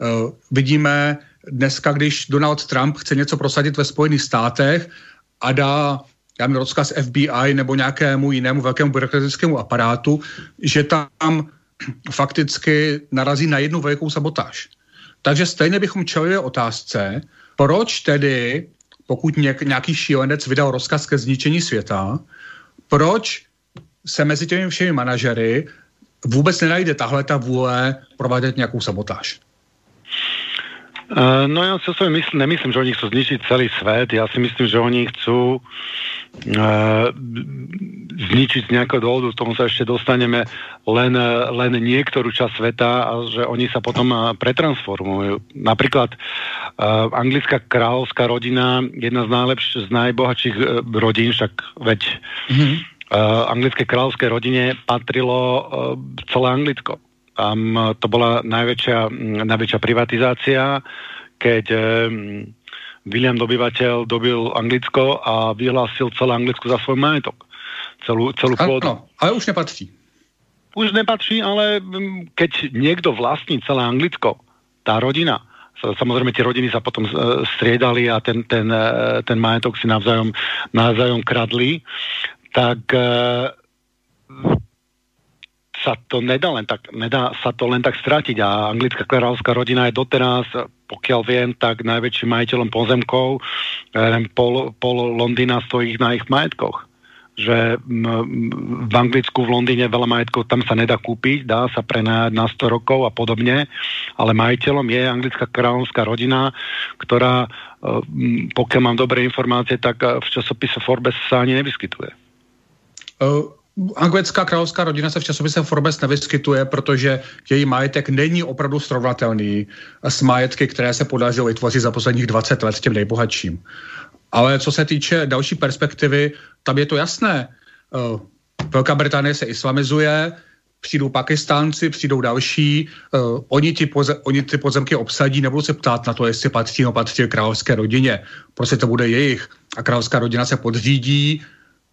Uh, vidíme dneska, když Donald Trump chce něco prosadit ve Spojených státech a dá já nevím, rozkaz FBI nebo nějakému jinému velkému byrokratickému aparátu, že tam fakticky narazí na jednu velikou sabotáž. Takže stejně bychom čelili otázce, proč tedy, pokud něk, nějaký šílenec vydal rozkaz ke zničení světa, proč se mezi těmi všemi manažery vůbec nenajde tahle ta vůle provádět nějakou sabotáž? Uh, no ja si osobne myslím, nemyslím, že oni chcú zničiť celý svet. Ja si myslím, že oni chcú uh, zničiť z nejakého dôvodu, k tomu sa ešte dostaneme, len, len niektorú časť sveta a že oni sa potom pretransformujú. Napríklad uh, anglická kráľovská rodina, jedna z najlepších, z najbohatších rodín, však veď mm-hmm. uh, anglické kráľovské rodine patrilo uh, celé Anglicko tam to bola najväčšia, najväčšia privatizácia, keď William dobyvateľ dobil Anglicko a vyhlásil celé Anglicko za svoj majetok. Celú, celú pôdu. Ano, ale už nepatří. Už nepatří, ale keď niekto vlastní celé Anglicko, tá rodina, samozrejme tie rodiny sa potom e, striedali a ten, ten, ten majetok si navzájom, navzájom kradli, tak sa to nedá len tak, nedá sa to len tak stratiť a anglická kráľovská rodina je doteraz, pokiaľ viem, tak najväčším majiteľom pozemkov, neviem, pol, pol Londýna stojí na ich majetkoch že v Anglicku, v Londýne veľa majetkov tam sa nedá kúpiť, dá sa prenajať na 100 rokov a podobne, ale majiteľom je anglická kráľovská rodina, ktorá, pokiaľ mám dobré informácie, tak v časopise Forbes sa ani nevyskytuje. Anglická královská rodina se v časopise Forbes nevyskytuje, protože její majetek není opravdu srovnatelný s majetky, které se podařilo vytvořit za posledních 20 let těm nejbohatším. Ale co se týče další perspektivy, tam je to jasné. Eh, Velká Británie se islamizuje, přijdou Pakistánci, přijdou další, uh, oni, ti poze, oni ty pozemky obsadí, nebudou se ptát na to, jestli patří nebo patří královské rodině. Prostě to bude jejich. A královská rodina se podřídí,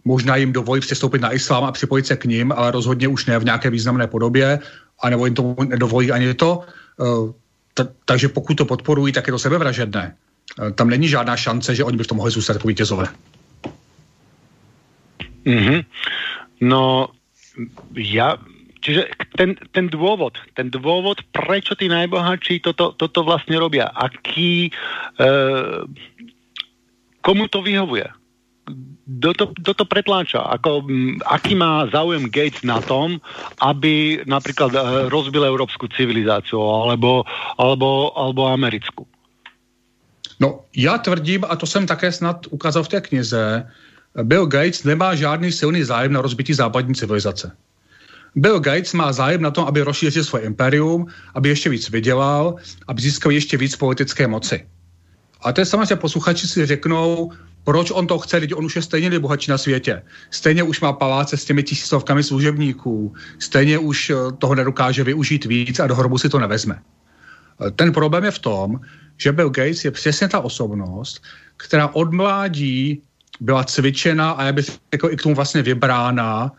možná jim dovolí přestoupit na islám a připojit se k ním, ale rozhodně už ne v nějaké významné podobě, anebo jim to nedovolí ani to. Eh, takže pokud to podporují, tak je to sebevražedné. Eh, tam není žádná šance, že oni by v tom mohli zůstat jako vítězové. Mm-hmm. No, ja, čiže ten, ten dôvod, ten dôvod, prečo tí najbohatší toto, toto vlastne robia, aký, e, komu to vyhovuje? Kto to, kto to pretláča? Ako, aký má záujem Gates na tom, aby napríklad e, rozbil európsku civilizáciu alebo, alebo, alebo americkú? No, já tvrdím, a to jsem také snad ukázal v té knize, Bill Gates nemá žádný silný zájem na rozbití západní civilizace. Bill Gates má zájem na tom, aby rozšířil svoje imperium, aby ještě víc vydělal, aby získal ještě víc politické moci. A to je samozřejmě posluchači si řeknou, proč on to chce, když on už je stejně nejbohatší na světě. Stejně už má paláce s těmi tisícovkami služebníků, stejně už eh, toho nedokáže využít víc a do hrobu si to nevezme. Eh, ten problém je v tom, že Bill Gates je přesně ta osobnost, která od mládí byla cvičena a je by jako i k tomu vlastně vybrána,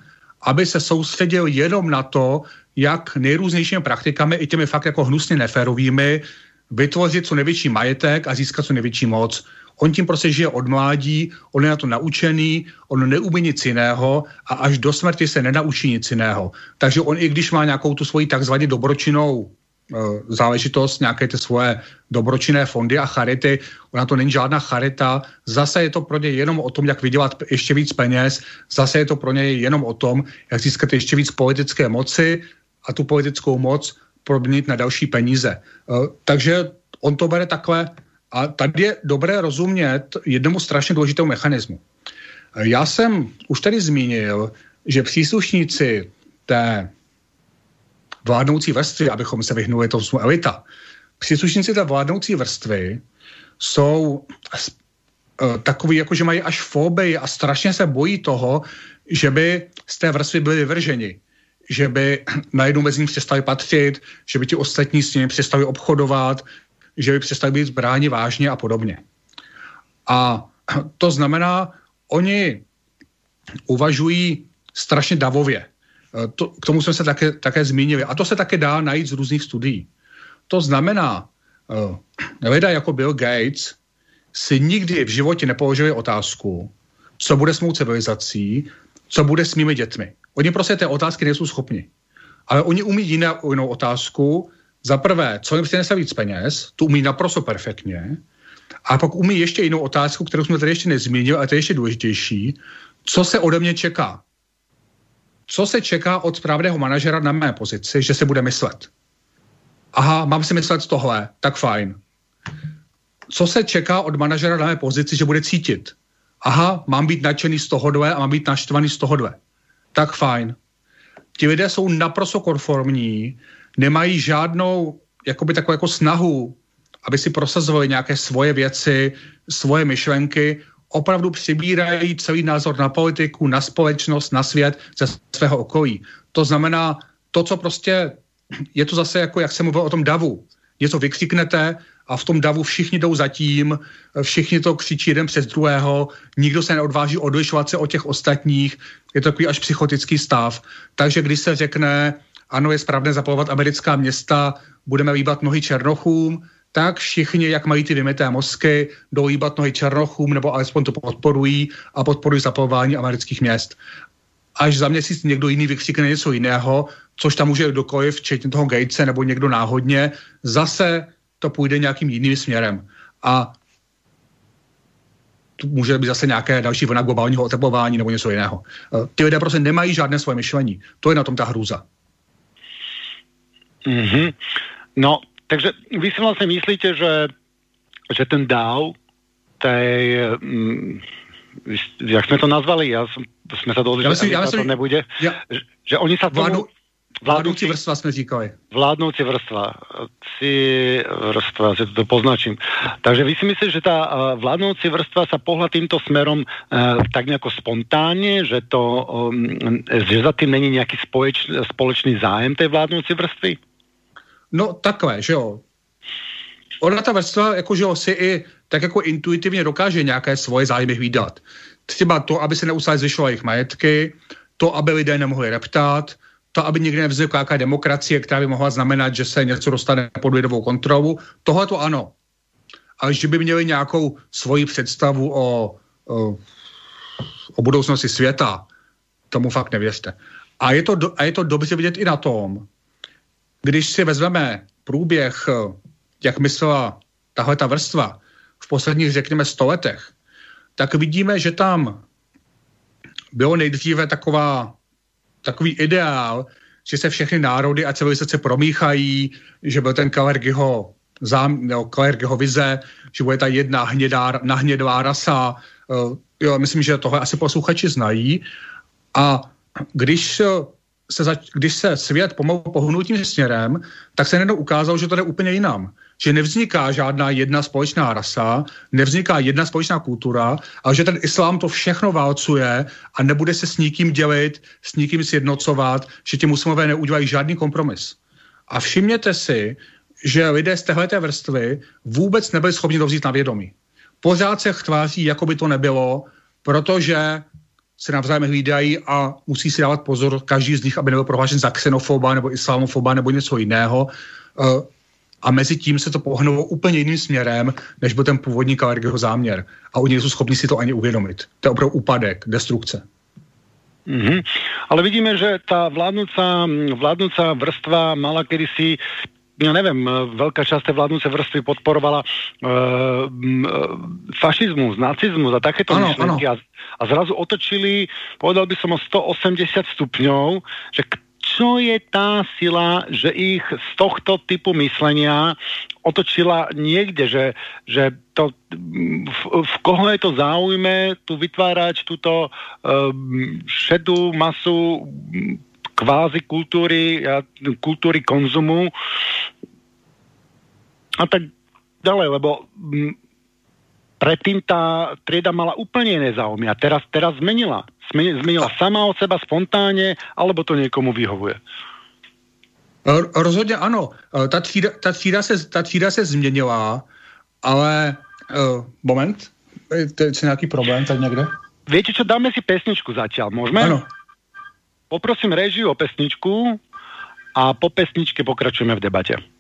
aby se soustředil jenom na to, jak nejrůznějšími praktikami, i těmi fakt jako hnusně neférovými, vytvořit co největší majetek a získat co největší moc. On tím prostě žije od mládí, on je na to naučený, on neumí nic jiného a až do smrti se nenaučí nic jiného. Takže on i když má nějakou tu svoji takzvaně dobročinnou e, záležitost, nějaké ty svoje dobročinné fondy a charity, ona to není žádná charita, zase je to pro něj jenom o tom, jak vydělat ještě víc peněz, zase je to pro něj jenom o tom, jak získat ještě víc politické moci a tu politickou moc proměnit na další peníze. E, takže on to bere takhle a tady je dobré rozumět jednomu strašně důležitému mechanismu. Já jsem už tady zmínil, že příslušníci té vládnoucí vrstvy, abychom se vyhnuli tomu elita, příslušníci té vládnoucí vrstvy jsou eh, takový, jako že mají až fobii a strašně se bojí toho, že by z té vrstvy byli vyvrženi že by najednou mezi ním přestali patřit, že by ti ostatní s nimi přestali obchodovat, že by přestali být zbráni vážně a podobně. A to znamená, oni uvažují strašně davově. To, k tomu jsme se také, také zmínili. A to se také dá najít z různých studií. To znamená, uh, lidé jako Bill Gates si nikdy v životě nepoložili otázku, co bude s mou civilizací, co bude s mými dětmi. Oni prostě té otázky nejsou schopni. Ale oni umí jinou, jinou otázku, za prvé, co jim přinese víc peněz, tu umí naprosto perfektně, a pak umí ještě jinou otázku, kterou jsme tady ještě nezmínili, a to je ještě důležitější, co se ode mě čeká. Co se čeká od správného manažera na mé pozici, že se bude myslet. Aha, mám si myslet tohle, tak fajn. co se čeká od manažera na mé pozici, že bude cítit? Aha, mám být nadšený z tohohle a mám být naštvaný z tohohle. Tak fajn. Ti lidé jsou naprosto konformní, nemají žádnou jakoby takovou jako snahu, aby si prosazovali nějaké svoje věci, svoje myšlenky, opravdu přibírají celý názor na politiku, na společnost, na svět ze svého okolí. To znamená, to, co prostě, je to zase jako, jak jsem mluvil o tom davu. Něco vykřiknete a v tom davu všichni jdou zatím, všichni to křičí jeden přes druhého, nikdo se neodváží odlišovat se od těch ostatních, je to takový až psychotický stav. Takže když se řekne, ano, je správné zapalovat americká města, budeme líbat nohy černochům, tak všichni, jak mají ty vymité mozky, jdou líbat nohy černochům, nebo alespoň to podporují a podporují zapalování amerických měst. Až za měsíc někdo jiný vykřikne něco jiného, což tam může kdokoliv, včetně toho Gatese nebo někdo náhodně, zase to půjde nějakým jiným směrem. A může být zase nějaké další vlna globálního oteplování nebo něco jiného. Eh, ty lidé prostě nemají žádné svoje myšlení. To je na tom ta hrůza. Mm-hmm. No, takže vy si vlastně myslíte, že, že ten DAO tej, mm, jak jsme to nazvali, já jsem, jsme se dohodli, že ja to nebude, ja, že, že oni sa tomu... Vládnoucí vrstva jsme říkali. Vládnoucí vrstva. Si vrstva, že to poznačím. Takže vy si myslíte, že ta vládnoucí vrstva sa pohla týmto smerom e, tak nejako spontánně, že to, e, že za tým není nějaký společ, společný zájem té vládnoucí vrstvy? No takhle, že jo. Ona ta vrstva, jako že jo, si i tak jako intuitivně dokáže nějaké svoje zájmy vydat. Třeba to, aby se neustále zvyšovaly jejich majetky, to, aby lidé nemohli reptát, to, aby někdy nevznikla nějaká demokracie, která by mohla znamenat, že se něco dostane pod lidovou kontrolu, tohle to ano. Ale že by měli nějakou svoji představu o, o, o budoucnosti světa, tomu fakt nevěřte. A je, to, a je to dobře vidět i na tom, když si vezmeme průběh, jak myslela tahle ta vrstva v posledních, řekněme, sto letech, tak vidíme, že tam bylo nejdříve taková takový ideál, že se všechny národy a civilizace promíchají, že byl ten Kalergyho zám, Kalergyho vize, že bude ta jedna hnědá, nahnědlá rasa. Uh, jo, myslím, že tohle asi posluchači znají. A když se, zač- když se svět pomalu pohnul tím směrem, tak se najednou ukázalo, že to jde úplně jinam. Že nevzniká žádná jedna společná rasa, nevzniká jedna společná kultura, ale že ten islám to všechno válcuje a nebude se s nikým dělit, s nikým sjednocovat, že ti muslimové neudělají žádný kompromis. A všimněte si, že lidé z téhleté vrstvy vůbec nebyli schopni to vzít na vědomí. Pořád se tváří, jako by to nebylo, protože se navzájem hlídají a musí si dávat pozor každý z nich, aby nebyl prohlášen za xenofoba nebo islamofoba nebo něco jiného. Eh, a mezi tím se to pohnulo úplně jiným směrem, než byl ten původní Kalergyho záměr. A oni jsou schopni si to ani uvědomit. To je opravdu úpadek, destrukce. Mm-hmm. Ale vidíme, že ta vládnúca, vládnúca vrstva mala kedysi ja neviem, veľká časť tej vládnúcej vrstvy podporovala uh, fašizmus, nacizmus a takéto ano, myšlenky ano. A, a zrazu otočili, povedal by som o 180 stupňov, že čo je tá sila, že ich z tohto typu myslenia otočila niekde, že, že to, v, v koho je to záujme tu vytvárať túto um, šedú masu kvázi kultúry, kultúry konzumu a tak ďalej, lebo predtým tá trieda mala úplne iné záujmy a teraz, teraz zmenila. Zmenila sama od seba spontánne, alebo to niekomu vyhovuje? Rozhodně ano. Ta třída, ta třída, se, ta třída se změnila, ale uh, moment, to je nějaký problém tady někde? Viete čo, dáme si pesničku zatiaľ, môžeme? Ano. Poprosím režiu o pesničku a po pesničke pokračujeme v debate.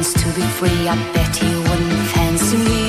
Happens to be free, I bet he wouldn't fancy me.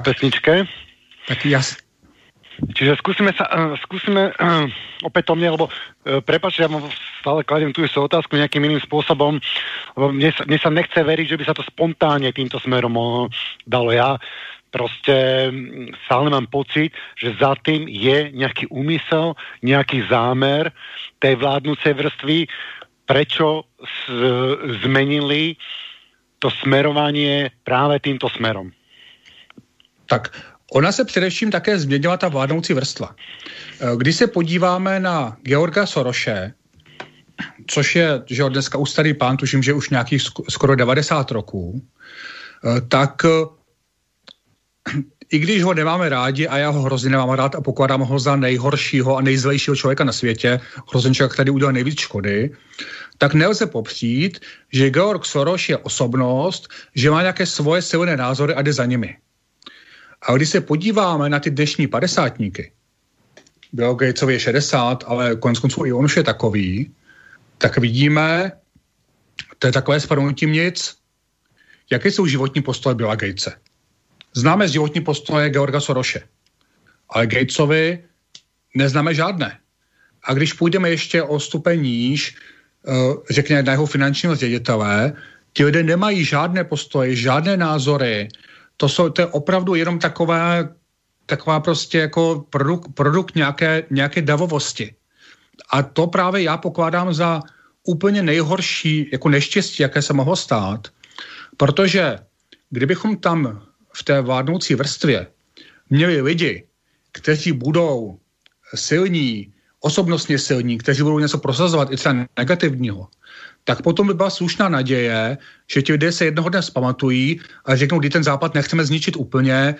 Pesničke. Tak jas. Čiže skúsime sa, uh, skúsime uh, opätovne, lebo uh, prepáč, ja stále kladiem tu istú otázku nejakým iným spôsobom, lebo mne sa, mne sa nechce veriť, že by sa to spontánne týmto smerom dalo. Ja proste stále mám pocit, že za tým je nejaký úmysel, nejaký zámer tej vládnúcej vrstvy, prečo zmenili to smerovanie práve týmto smerom. Tak ona se především také změnila ta vládnoucí vrstva. Eh, když se podíváme na Georga Soroše, což je že dneska už starý pán, tuším, že už nějakých skoro 90 roků, eh, tak eh, (clears throat) i když ho nemáme rádi a já ho hrozně nemám rád a pokládám ho za nejhoršího a nejzlejšího člověka na světě, hrozně člověk, který udělal nejvíc škody, tak nelze popřít, že Georg Soros je osobnost, že má nějaké svoje silné názory a jde za nimi. A když se podíváme na ty dnešní padesátníky, Bill Gatesovi je 60, ale konec konců i on už je takový, tak vidíme, to je takové spadnutí nic, jaké jsou životní postoje Billa Gatese. Známe životní postoje Georga Soroše, ale Gatesovi neznáme žádné. A když půjdeme ještě o stupeň níž, eh, řekněme na jeho finančního ředitele, ti lidé nemají žádné postoje, žádné názory, to, jsou, to je opravdu jenom taková, taková prostě jako produkt, produkt nějaké, nějaké davovosti. A to právě já pokládám za úplně nejhorší jako neštěstí, jaké se mohlo stát, protože kdybychom tam v té vládnoucí vrstvě měli lidi, kteří budou silní, osobnostně silní, kteří budou něco prosazovat i třeba negativního, tak potom by byla slušná naděje, že ti lidé se jednoho dne zpamatují a řeknou, kdy ten západ nechceme zničit úplně,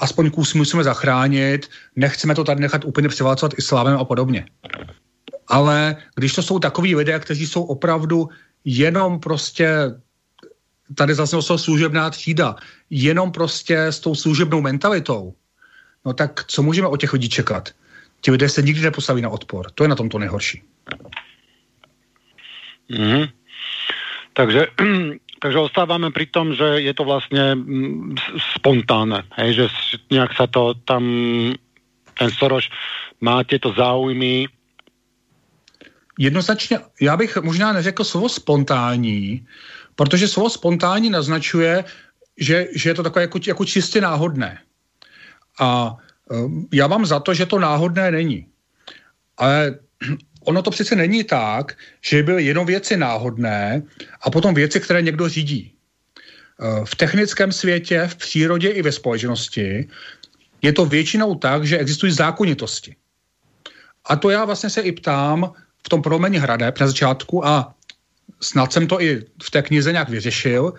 aspoň kus musíme zachránit, nechceme to tady nechat úplně převálcovat islámem a podobně. Ale když to jsou takový lidé, kteří jsou opravdu jenom prostě tady zase jsou služebná třída, jenom prostě s tou služebnou mentalitou, no tak co můžeme od těch lidí čekat? Ti lidé se nikdy nepostaví na odpor. To je na tom to nejhorší. Mm-hmm. Takže, (clears throat) takže ostávame pri tom, že je to vlastne mm, spontánne, hej, že nejak sa to tam ten Soroš má tieto záujmy. Jednoznačně, já bych možná neřekl slovo spontánní, protože slovo spontánní naznačuje, že, že je to takové jako, jako čistě náhodné. A um, já mám za to, že to náhodné není. Ale ono to přece není tak, že byly jenom věci náhodné a potom věci, které někdo řídí. Eh, v technickém světě, v přírodě i ve společnosti je to většinou tak, že existují zákonitosti. A to já vlastně se i ptám v tom promeni hradeb na začátku a snad jsem to i v té knize nějak vyřešil,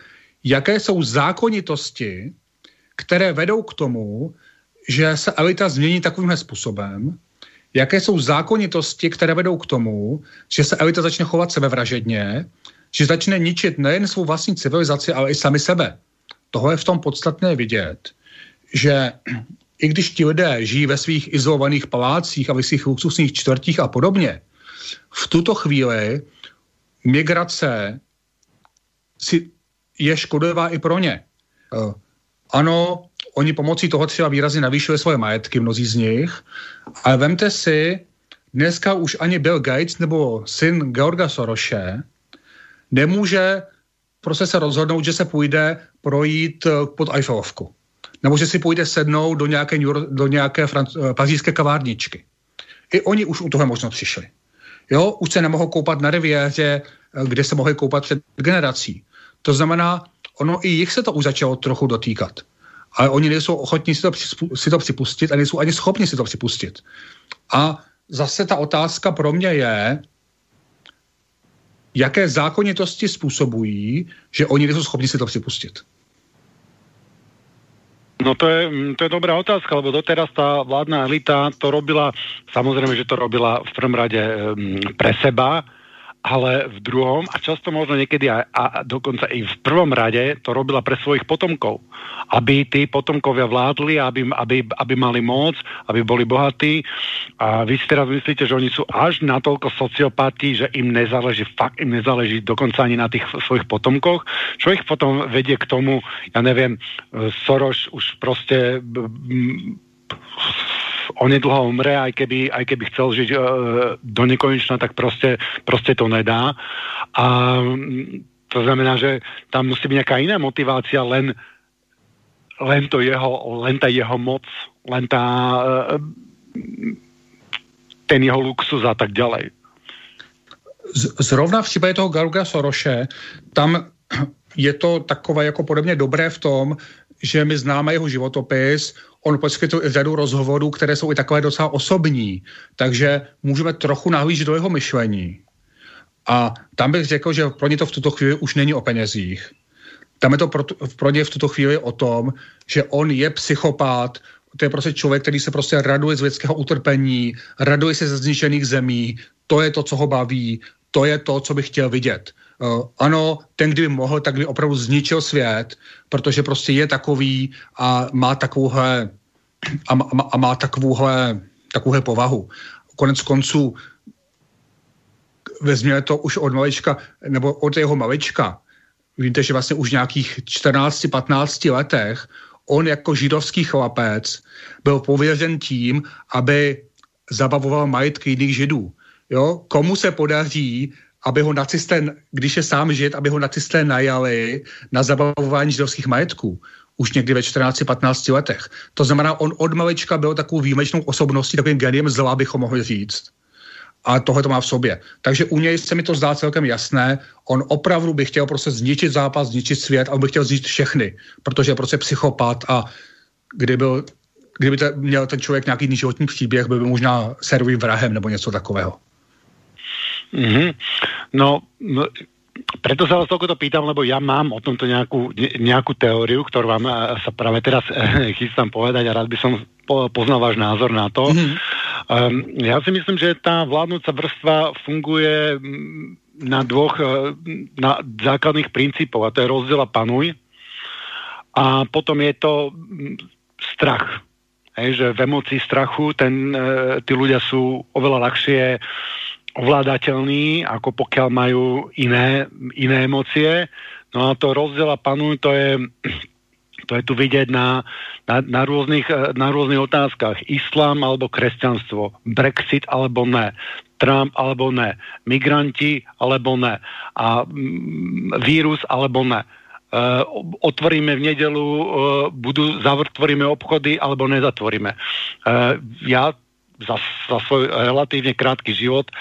jaké jsou zákonitosti, které vedou k tomu, že se elita změní takovýmhle způsobem, jaké jsou zákonitosti, které vedou k tomu, že se elita začne chovat sebevražedně, že začne ničit nejen svou vlastní civilizaci, ale i sami sebe. Toho je v tom podstatné vidět, že i když ti lidé žijí ve svých izolovaných palácích a ve svých luxusních čtvrtích a podobně, v tuto chvíli migrace si je škodlivá i pro ně. Eh, ano, oni pomocí toho třeba výrazně navýšili svoje majetky, mnozí z nich, ale vemte si, dneska už ani Bill Gates nebo syn Georga Soroše nemůže prostě se rozhodnout, že se půjde projít eh, pod Eiffelovku. Nebo že si půjde sednout do nějaké, do nějaké franc- eh, pařížské kavárničky. I oni už u toho možno přišli. Jo, už se nemohou koupat na riviéře, eh, kde se mohli koupat před generací. To znamená, ono i jich se to už začalo trochu dotýkat. Ale oni nejsou ochotní si to, si to připustit a nejsou ani schopni si to připustit. A zase ta otázka pro mě je, jaké zákonitosti způsobují, že oni nejsou schopni si to připustit. No to je, to je dobrá otázka, lebo doteraz tá vládna elita to robila, samozrejme, že to robila v prvom rade um, pre seba, ale v druhom a často možno niekedy aj, a dokonca i v prvom rade to robila pre svojich potomkov. Aby tí potomkovia vládli, aby, aby, aby mali moc, aby boli bohatí. A vy si teraz myslíte, že oni sú až natoľko sociopati, že im nezáleží, fakt im nezáleží dokonca ani na tých svojich potomkoch, čo ich potom vedie k tomu, ja neviem, Soros už proste onedlho umre, aj keby, aj keby chcel žiť uh, do nekonečna, tak proste, proste to nedá. A mm, to znamená, že tam musí byť nejaká iná motivácia, len, len, to jeho, len tá jeho moc, len tá, uh, ten jeho luxus a tak ďalej. Zrovna v případě toho Garuga Soroše, tam je to takové jako podobně dobré v tom, že my známe jeho životopis, on poskytuje řadu rozhovorů, které jsou i takové docela osobní, takže můžeme trochu nahlížet do jeho myšlení. A tam bych řekl, že pro ně to v tuto chvíli už není o penězích. Tam je to pro, pro ně v tuto chvíli o tom, že on je psychopát, to je prostě člověk, který se prostě raduje z lidského utrpení, raduje se ze zničených zemí, to je to, co ho baví, to je to, co bych chtěl vidět. Uh, ano, ten, kdyby mohl, tak by opravdu zničil svět, protože prostě je takový a má takovouhle a má, a má takovouhle, takovouhle povahu. Konec konců vezměme to už od malička, nebo od jeho malička. Víte, že vlastně už v nějakých 14-15 letech on jako židovský chlapec byl pověřen tím, aby zabavoval majetky jiných židů. Jo? Komu se podaří aby ho nacisté, když je sám žid, aby ho nacisté najali na zabavování židovských majetků už někdy ve 14-15 letech. To znamená, on od malička byl takovou výjimečnou osobností, takovým geniem zla, bychom mohli říct. A tohle to má v sobě. Takže u něj se mi to zdá celkem jasné. On opravdu by chtěl prostě zničit zápas, zničit svět, a by chtěl zničit všechny, protože je prostě psychopat a kdyby, byl, kdyby to měl ten člověk nějaký životní příběh, by byl možná servým vrahem nebo něco takového. Mm-hmm. No, no, preto sa vás toľko to pýtam, lebo ja mám o tomto nejakú, nejakú teóriu, ktorú vám eh, sa práve teraz eh, (laughs) chystám povedať a rád by som poznal váš názor na to. Mm-hmm. Um, ja si myslím, že tá vládnúca vrstva funguje mm, na dvoch eh, na základných princípov a to je rozdiel a panuj a potom je to mm, strach. Hej, že v emocii strachu ten, tí ľudia sú oveľa ľahšie ovládateľní, ako pokiaľ majú iné, iné emócie. No a to rozdiel a panuj, to je, to je tu vidieť na, na, na, rôznych, na rôznych otázkach. Islám alebo kresťanstvo, Brexit alebo ne, Trump alebo ne, migranti alebo ne a mm, vírus alebo ne. Uh, otvoríme v nedelu, uh, budú, zatvoríme obchody alebo nezatvoríme. Uh, ja za, za svoj relatívne krátky život e,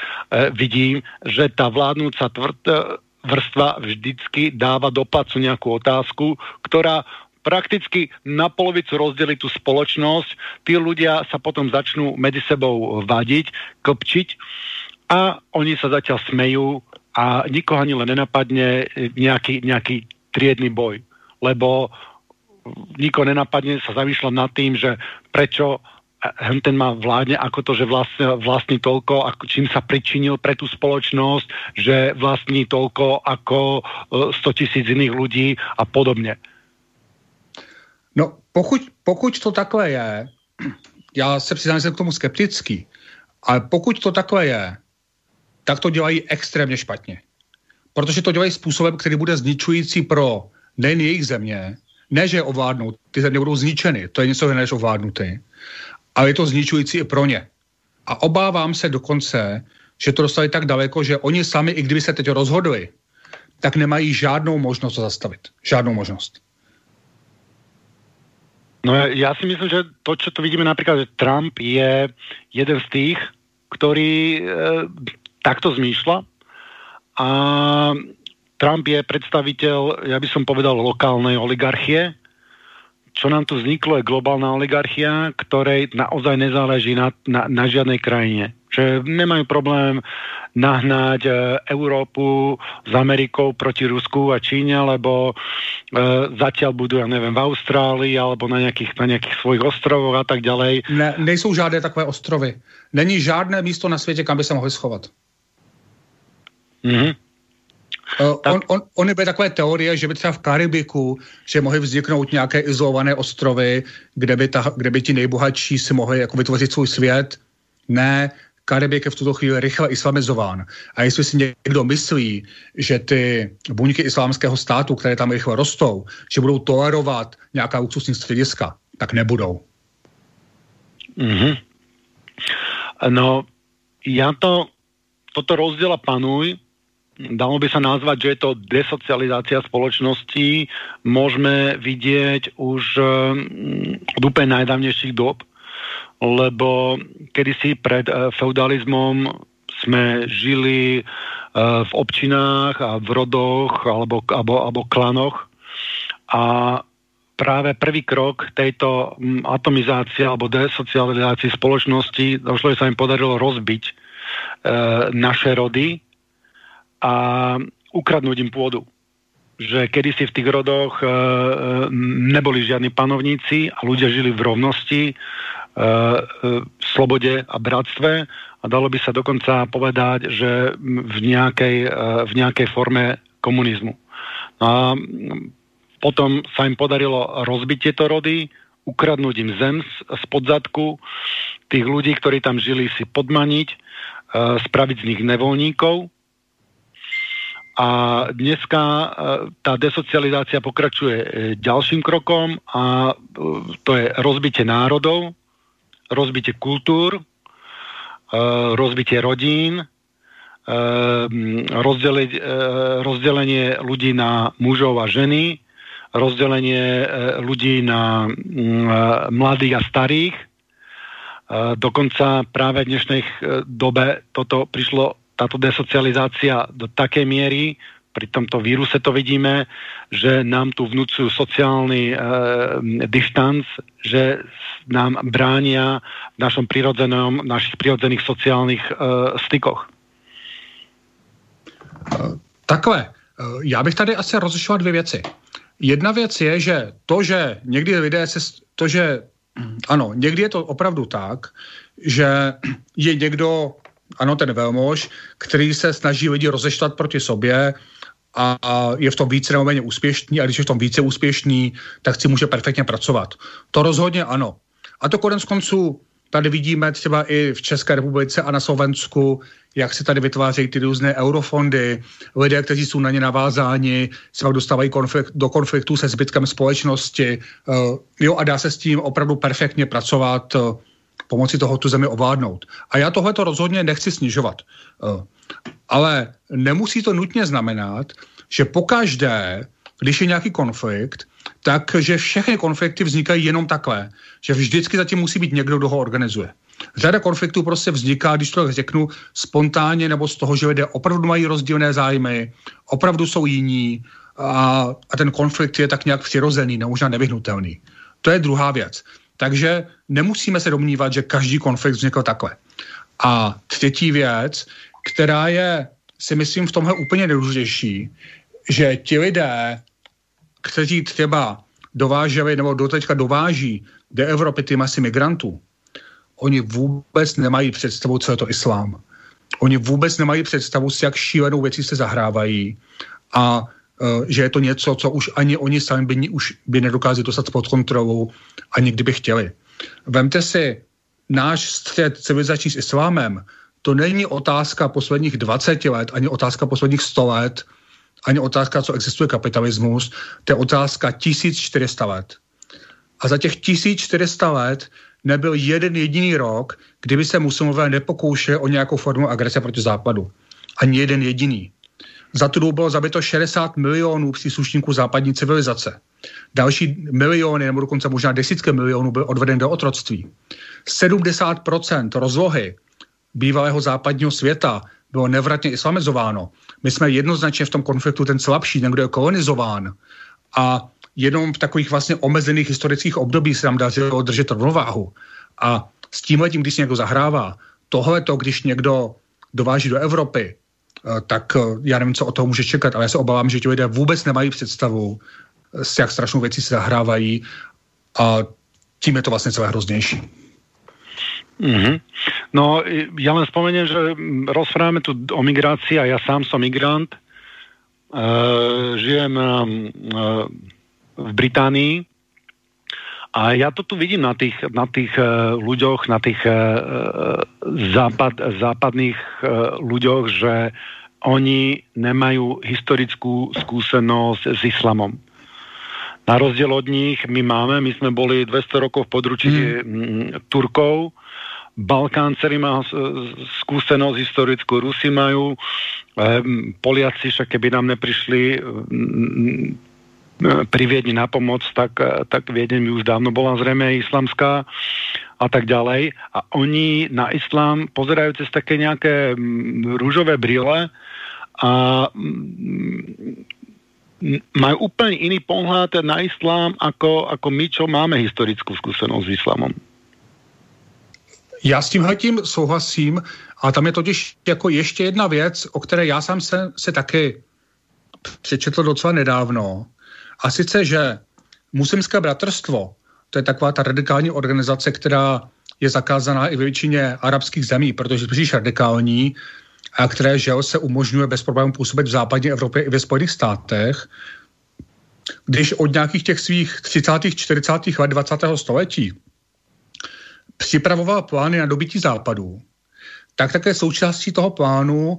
vidím, že tá vládnúca tvrd, e, vrstva vždycky dáva do placu nejakú otázku, ktorá prakticky na polovicu rozdeli tú spoločnosť, tí ľudia sa potom začnú medzi sebou vadiť, klpčiť a oni sa zatiaľ smejú a nikoho ani len nenapadne nejaký, nejaký triedny boj, lebo nikoho nenapadne sa zamýšľať nad tým, že prečo ten má vládne ako to, že vlastne, vlastní toľko, ako, čím sa pričinil pre tú spoločnosť, že vlastní toľko ako 100 e, tisíc iných ľudí a podobne. No, pokud, pokud to takhle je, já se přiznám, že jsem k tomu skeptický, ale pokud to takhle je, tak to dělají extrémně špatně. Protože to dělají způsobem, který bude zničující pro nejen jejich země, ne, že je ovládnou, ty země budou zničeny, to je něco jiného než ovládnuty, ale je to zničující i pro ně. A obávám se dokonce, že to dostali tak daleko, že oni sami, i kdyby se teď rozhodli, tak nemají žádnou možnost to zastavit. Žádnou možnost. No ja si myslím, že to, čo tu vidíme napríklad, že Trump je jeden z tých, ktorý e, takto zmýšľa a Trump je predstaviteľ, ja by som povedal, lokálnej oligarchie. Čo nám tu vzniklo je globálna oligarchia, ktorej naozaj nezáleží na, na, na žiadnej krajine. Že nemajú problém nahnať e, Európu s Amerikou proti Rusku a Číne, lebo e, zatiaľ budú, ja neviem, v Austrálii alebo na nejakých, na nejakých svojich ostrovoch a tak ďalej. Ne, nejsou žádné takové ostrovy. Není žádné místo na světě, kam by se mohli schovat. Mm-hmm. Uh, tak... on, on, ony byly takové teorie, že by třeba v Karibiku, že mohly vzniknout nějaké izolované ostrovy, kde by, ta, kde by ti nejbohatší si mohli jako vytvořit svůj svět. Ne, Karibik je v tuto chvíli rychle islamizován. A jestli si někdo myslí, že ty buňky islámského státu, které tam rychle rostou, že budou tolerovat nějaká luxusní střediska, tak nebudou. Mm-hmm. No, já to, toto rozděla panuj, dalo by sa nazvať, že je to desocializácia spoločnosti, môžeme vidieť už od úplne najdávnejších dob lebo kedysi pred uh, feudalizmom sme žili uh, v občinách a v rodoch alebo, alebo, alebo klanoch. A práve prvý krok tejto mm, atomizácie alebo desocializácie spoločnosti došlo, že sa im podarilo rozbiť naše rody a ukradnúť im pôdu. Že kedysi v tých rodoch e, neboli žiadni panovníci a ľudia žili v rovnosti Eh, eh, slobode a bratstve a dalo by sa dokonca povedať, že v nejakej, eh, v nejakej forme komunizmu. No a potom sa im podarilo rozbiť tieto rody, ukradnúť im zem z podzadku, tých ľudí, ktorí tam žili, si podmaniť, spraviť z nich nevoľníkov. A dneska tá desocializácia pokračuje ďalším krokom a to je rozbitie národov, rozbitie kultúr, eh, rozbitie rodín, eh, rozdelenie, eh, rozdelenie ľudí na mužov a ženy, rozdelenie ľudí na mm, mladých a starých. Dokonca práve v dnešnej dobe toto prišlo, táto desocializácia do takej miery, pri tomto víruse to vidíme, že nám tu vnúcujú sociálny e, distanc, že nám bránia v našom prirodzenom, našich prirodzených sociálnych e, stykoch. Takhle, já bych tady asi rozlišoval dvě věci. Jedna věc je, že to, že někdy lidé se, to, že (clears throat) ano, někdy je to opravdu tak, že je někdo, ano, ten velmož, který se snaží lidi rozeštvat proti sobě, a je v tom více nebo méně úspěšný a když je v tom více úspěšný, tak si může perfektně pracovat. To rozhodně ano. A to konec konců tady vidíme třeba i v České republice a na Slovensku, jak se tady vytvářejí ty různé eurofondy, lidé, kteří jsou na ně navázáni, se pak dostávají konflikt, do konfliktu se zbytkem společnosti. Uh, jo, a dá se s tím opravdu perfektně pracovat, uh, pomocí toho tu zemi ovládnout. A já tohle to rozhodně nechci snižovat. Uh, ale nemusí to nutně znamenat, že pokaždé, když je nějaký konflikt, takže všechny konflikty vznikají jenom takhle, že vždycky zatím musí být někdo, kdo ho organizuje. Řada konfliktů prostě vzniká, když to řeknu, spontánně nebo z toho, že lidé opravdu mají rozdílné zájmy, opravdu jsou jiní a, a ten konflikt je tak nějak přirozený, nebo možná nevyhnutelný. To je druhá věc. Takže nemusíme se domnívat, že každý konflikt vznikl takhle. A třetí věc která je, si myslím, v tomhle úplně nejdůležitější, že ti lidé, kteří třeba dováželi nebo do teďka dováží do Evropy ty masy migrantů, oni vůbec nemají představu, co je to islám. Oni vůbec nemají představu, s jak šílenou věcí se zahrávají a že je to něco, co už ani oni sami by, už by nedokázali dostat pod kontrolou, ani kdyby chtěli. Vemte si náš střed civilizační s islámem, to není otázka posledních 20 let, ani otázka posledních 100 let, ani otázka, co existuje kapitalismus, to je otázka 1400 let. A za těch 1400 let nebyl jeden jediný rok, kdyby se muslimové nepokoušeli o nějakou formu agrese proti západu. Ani jeden jediný. Za tu dobu bylo zabito 60 milionů příslušníků západní civilizace. Další miliony, nebo dokonce možná desítky milionů byly odvedeny do otroctví. 70% rozlohy bývalého západního světa bylo nevratně islamizováno. My jsme jednoznačně v tom konfliktu ten slabší, ten, kdo je kolonizován. A jenom v takových vlastně omezených historických období se nám dařilo držet rovnováhu. A s tímhletím, když si někdo zahrává, tohleto, když někdo dováží do Evropy, tak eh, já nevím, co o toho může čekat, ale já se obávám, že ti lidé vůbec nemají představu, eh, s jak strašnou věcí se zahrávají a tím je to vlastně celé hroznější. Mm-hmm. No, ja len spomeniem, že rozprávame tu o migrácii a ja sám som migrant. Uh, žijem uh, v Británii a ja to tu vidím na tých, na tých uh, ľuďoch, na tých uh, západ, západných uh, ľuďoch, že oni nemajú historickú skúsenosť s islamom. Na rozdiel od nich my máme, my sme boli 200 rokov v područí mm. Turkov, Balkán celý má skúsenosť historickú, Rusi majú, Poliaci však keby nám neprišli pri Viedni na pomoc, tak, tak Viedeň by už dávno bola zrejme islamská a tak ďalej. A oni na islám pozerajú cez také nejaké rúžové brýle a majú úplne iný pohľad na islám, ako, ako my, čo máme historickú skúsenosť s islamom. Já s tímhletím souhlasím a tam je totiž jako ještě jedna věc, o které já sám se, se taky přečetl docela nedávno. A sice, že muslimské bratrstvo, to je taková ta radikální organizace, která je zakázaná i ve většině arabských zemí, protože je příliš radikální a které, že se umožňuje bez problémů působit v západní Evropě i ve Spojených státech, když od nějakých těch svých 30. 40. let 20. století připravoval plány na dobytí západu, tak také součástí toho plánu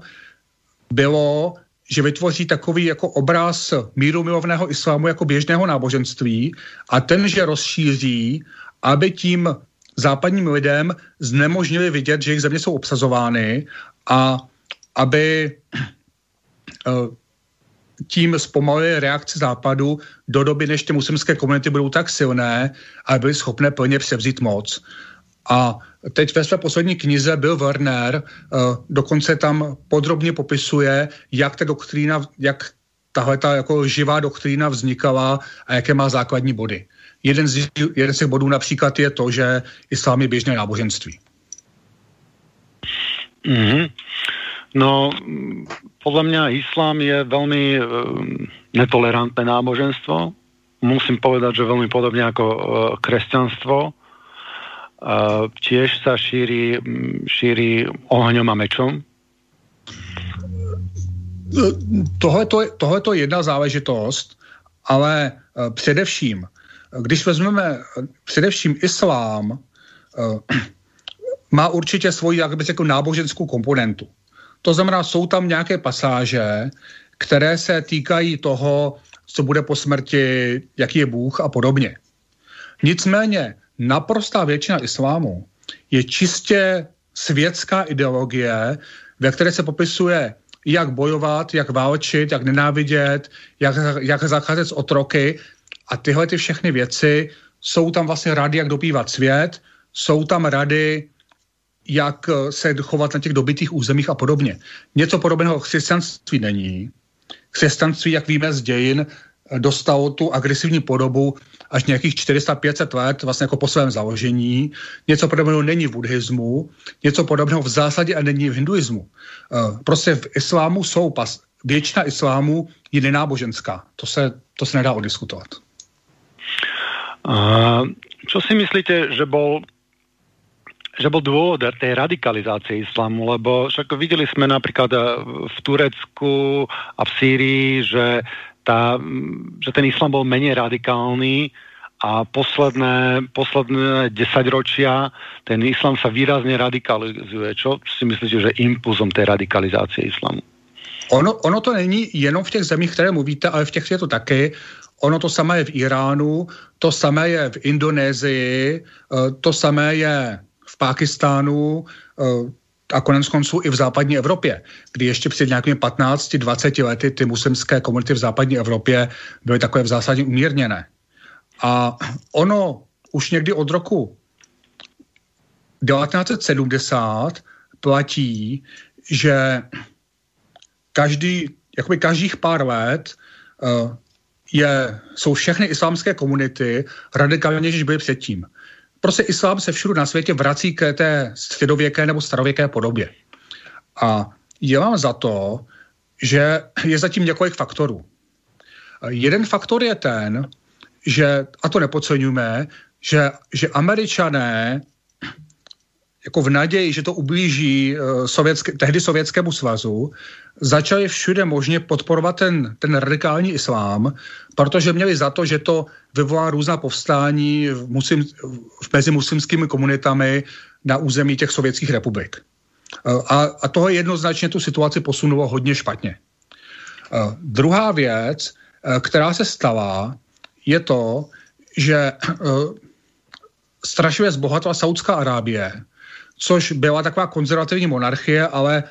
bylo, že vytvoří takový jako obraz míru milovného islámu jako běžného náboženství a ten, že rozšíří, aby tím západním lidem znemožnili vidět, že jejich země jsou obsazovány a aby eh, tím zpomalili reakci západu do doby, než ty muslimské komunity budou tak silné a byly schopné plně převzít moc. A teď ve své poslední knize Bill Werner uh, dokonce tam podrobně popisuje, jak ta doktrína, jak tahle ta jako živá doktrína vznikala a jaké má základní body. Jeden z, jeden z těch bodů například je to, že islám je běžné náboženství. Mm-hmm. No, podľa mňa islám je veľmi e, netolerantné náboženstvo. Musím povedať, že veľmi podobne ako e, kresťanstvo tiež sa šíri, šíri ohňom a mečom? Tohle je jedna záležitost, ale uh, především, když vezmeme především islám, uh, (clears throat) má určitě svoji, jak bych řekl, náboženskou komponentu. To znamená, jsou tam nějaké pasáže, které se týkají toho, co bude po smrti, jaký je Bůh a podobně. Nicméně naprostá většina islámu je čistě světská ideologie, ve které se popisuje, jak bojovat, jak válčit, jak nenávidět, jak, jak zacházet s otroky a tyhle ty všechny věci jsou tam vlastně rady, jak dopívat svět, jsou tam rady, jak se chovat na těch dobitých územích a podobně. Něco podobného křesťanství není. Křesťanství, jak víme z dějin, dostalo tu agresivní podobu až nějakých 400-500 let vlastně jako po svém založení. Něco podobného není v buddhismu, něco podobného v zásadě a není v hinduismu. Eh, prostě v islámu jsou pas, většina islámu je nenáboženská. To se, to se nedá odiskutovat. Čo si myslíte, že bol že bol dôvod tej radikalizácie islamu, lebo však videli sme napríklad eh, v Turecku a v Sýrii, že, tá, že ten islam bol menej radikálny a posledné, posledné desaťročia ten islam sa výrazne radikalizuje. Čo si myslíte, že impulzom té radikalizace islamu? Ono, ono to není jenom v těch zemích, které mluvíte, ale v těch je to taky. Ono to samé je v Iránu, to samé je v Indonésii, eh, to samé je v Pákistánu eh, a konec konců i v západní Evropě, kdy ještě před nějakými 15-20 lety ty muslimské komunity v západní Evropě byly takové v zásadě umírněné. A ono už někdy od roku 1970 platí, že každý, jakoby každých pár let uh, je, jsou všechny islámské komunity radikálnější, než byly předtím. Prostě islám se všude na světě vrací k té středověké nebo starověké podobě. A je vám za to, že je zatím několik faktorů. Jeden faktor je ten, že, a to nepodceňujeme, že, že američané jako v naději, že to ublíží uh, sovětské, tehdy Sovětskému svazu, začali všude možně podporovat ten, ten radikální islám, protože měli za to, že to vyvolá různá povstání v muslim, v mezi muslimskými komunitami na území těch sovětských republik. Uh, a, a toho jednoznačně tu situaci posunulo hodně špatně. Uh, druhá věc, která se stala, je to, že strašivě zbohatla Saudská Arábie, což byla taková konzervativní monarchie, ale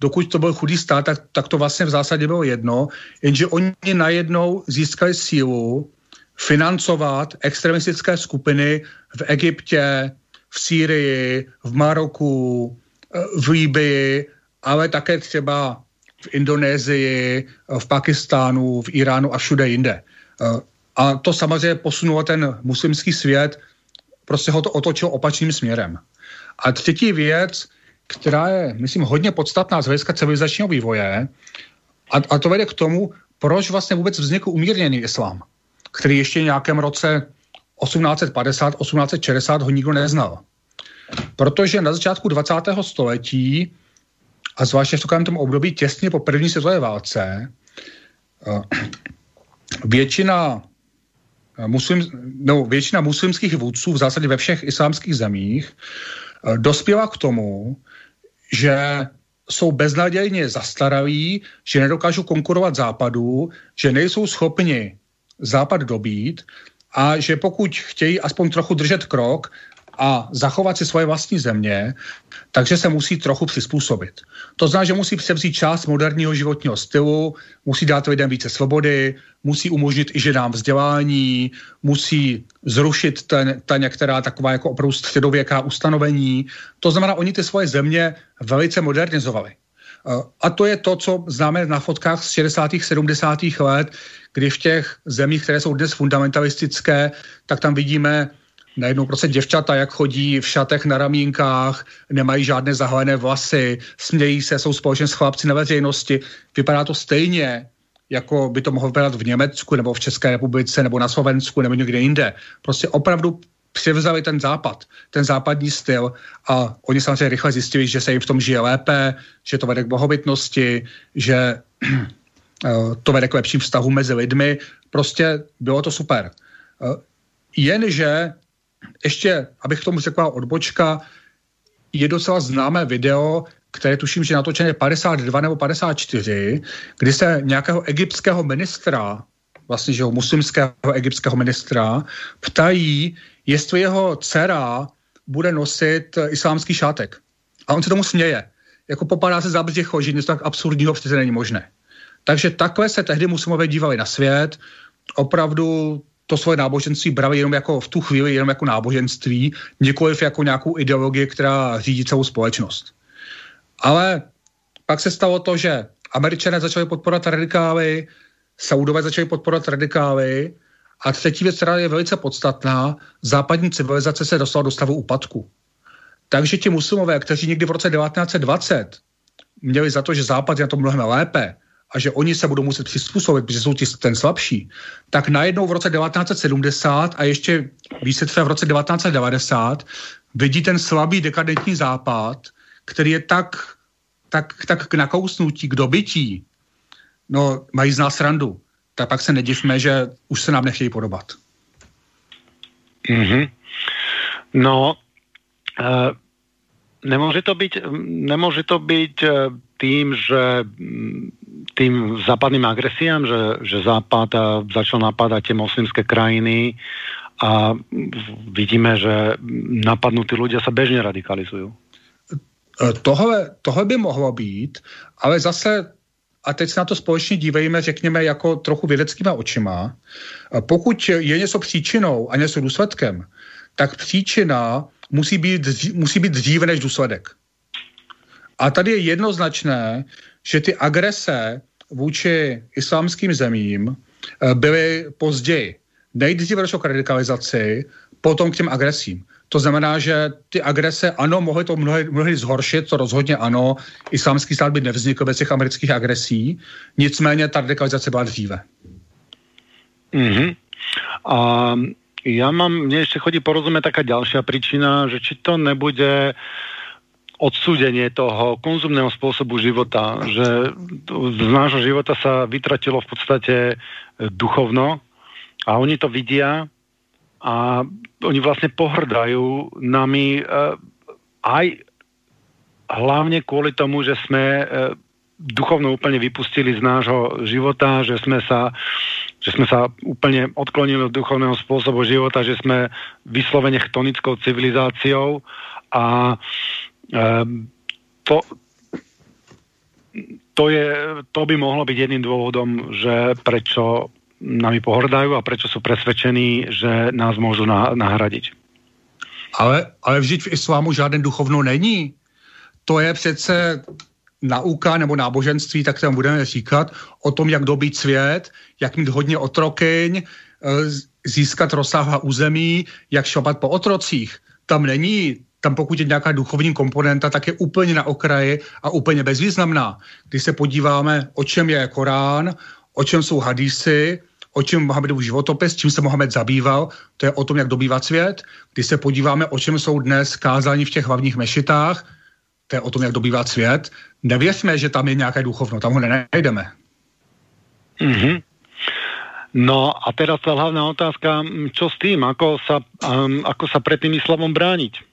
dokud to byl chudý stát, tak, tak to vlastně v zásadě bylo jedno, jenže oni najednou získali sílu financovat extremistické skupiny v Egyptě, v Sýrii, v Maroku, eh, v Líbii, ale také třeba v Indonésii, v Pakistánu, v Iránu a všude jinde. Eh, a to samozřejmě posunulo ten muslimský svět, prostě ho to otočilo opačným směrem. A třetí věc, která je, myslím, hodně podstatná z hlediska civilizačního vývoje, a, a to vede k tomu, proč vlastně vůbec vznikl umírněný islám, který ještě v nějakém roce 1850, 1860 ho nikdo neznal. Protože na začátku 20. století, a zvláště v takovém tom období těsně po první světové válce, eh, většina muslim, no, většina muslimských vůdců v zásadě ve všech islámských zemích eh, dospěla k tomu, že jsou beznadějně zastaralí, že nedokážou konkurovat západu, že nejsou schopni západ dobít a že pokud chtějí aspoň trochu držet krok a zachovat si svoje vlastní země, takže se musí trochu přizpůsobit. To znamená, že musí převzít část moderního životního stylu, musí dát lidem více svobody, musí umožnit i ženám vzdělání, musí zrušit ten, ta některá taková jako opravdu středověká ustanovení. To znamená, oni ty svoje země velice modernizovali. A to je to, co známe na fotkách z 60. 70. let, kdy v těch zemích, které jsou dnes fundamentalistické, tak tam vidíme najednou prostě děvčata, jak chodí v šatech na ramínkách, nemají žádné zahalené vlasy, smějí se, jsou společně s chlapci na veřejnosti. Vypadá to stejně, jako by to mohlo vypadat v Německu nebo v České republice nebo na Slovensku nebo někde jinde. Prostě opravdu převzali ten západ, ten západní styl a oni samozřejmě rychle zjistili, že se jim v tom žije lépe, že to vede k bohobytnosti, že (clears throat) eh, to vede k lepším vztahům mezi lidmi. Prostě bylo to super. Eh, jenže ještě, abych tomu řekla odbočka, je docela známé video, které tuším, že natočené 52 nebo 54, kdy se nějakého egyptského ministra, vlastně že ho muslimského egyptského ministra, ptají, jestli jeho dcera bude nosit islámský šátek. A on se tomu směje. Jako popadá se za břicho, že něco tak absurdního přece není možné. Takže takhle se tehdy muslimové dívali na svět. Opravdu to svoje náboženství brali jenom jako v tu chvíli jenom jako náboženství, nikoliv jako nějakou ideologii, která řídí celou společnost. Ale pak se stalo to, že američané začali podporovat radikály, Saudové začali podporovat radikály a třetí věc, která je velice podstatná, západní civilizace se dostala do stavu úpadku. Takže ti muslimové, kteří někdy v roce 1920 měli za to, že západ je na to mnohem lépe a že oni se budou muset přizpůsobit, protože jsou ti, ten slabší, tak najednou v roce 1970 a ještě výsledce v roce 1990 vidí ten slabý dekadentní západ, který je tak, tak, tak k nakousnutí, k dobytí, no mají z nás randu. Tak pak se nedivme, že už se nám nechtějí podobat. Mm-hmm. No, uh, nemôže to byť, nemôže to byť uh, tým, že tým západným agresiám, že, že Západ začal napádať tie moslimské krajiny a vidíme, že napadnutí ľudia sa bežne radikalizujú. Tohle, tohle by mohlo být, ale zase a teď se na to společně dívejme, řekněme, jako trochu vědeckýma očima. Pokud je něco příčinou a něco důsledkem, tak příčina musí být, musí být dříve než důsledek. A tady je jednoznačné, že ty agrese vůči islámským zemím eh, byly později. Nejdříve došlo k radikalizaci, potom k těm agresím. To znamená, že ty agrese, ano, mohly to mnohdy, mnohdy zhoršit, to rozhodně ano. Islámský stát by nevznikl bez těch amerických agresí, nicméně ta radikalizace byla dříve. Mm-hmm. A ja mám, mne ešte chodí porozumieť taká ďalšia príčina, že či to nebude odsúdenie toho konzumného spôsobu života, že z nášho života sa vytratilo v podstate duchovno a oni to vidia a oni vlastne pohrdajú nami uh, aj hlavne kvôli tomu, že sme uh, duchovno úplne vypustili z nášho života, že sme sa že sme sa úplne odklonili od duchovného spôsobu života, že sme vyslovene chtonickou civilizáciou a um, to, to, je, to by mohlo byť jedným dôvodom, že prečo nami pohrdajú a prečo sú presvedčení, že nás môžu na, nahradiť. Ale, ale vždyť v islámu žádné duchovno není. To je přece nauka nebo náboženství, tak tam budeme říkat o tom, jak dobít svět, jak mít hodně otrokyň, e, získat rozsáhlá území, jak šlapat po otrocích. Tam není, tam pokud je nějaká duchovní komponenta, tak je úplně na okraji a úplně bezvýznamná. Když se podíváme, o čem je Korán, o čem jsou hadisy, o čem Mohamedův životopis, čím se Mohamed zabýval, to je o tom, jak dobývat svět. Když se podíváme, o čem jsou dnes kázání v těch hlavních mešitách, to je o tom, jak dobývat svět. Nevěřme, že tam je nějaké duchovno, tam ho nenajdeme. Mm-hmm. No a teraz ta hlavná otázka, čo s tým, ako sa, um, ako sa pred tým islamom brániť?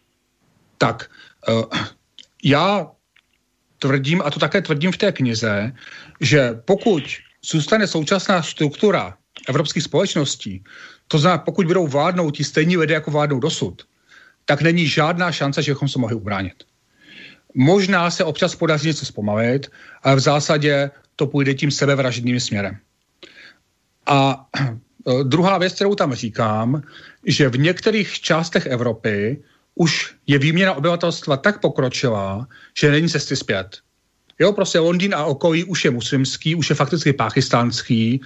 Tak, uh, já tvrdím, a to také tvrdím v té knize, že pokud zůstane současná struktura evropských společností, to znamená, pokud budou vládnout ti stejní lidé, jako vládnou dosud, tak není žádná šance, že bychom se mohli ubránit. Možná se občas podaří něco zpomalit, ale v zásadě to půjde tím sebevražedným směrem. A e, druhá věc, kterou tam říkám, že v některých částech Evropy už je výměna obyvatelstva tak pokročilá, že není cesty zpět. Jo, prostě Londýn a okolí už je muslimský, už je fakticky pakistánský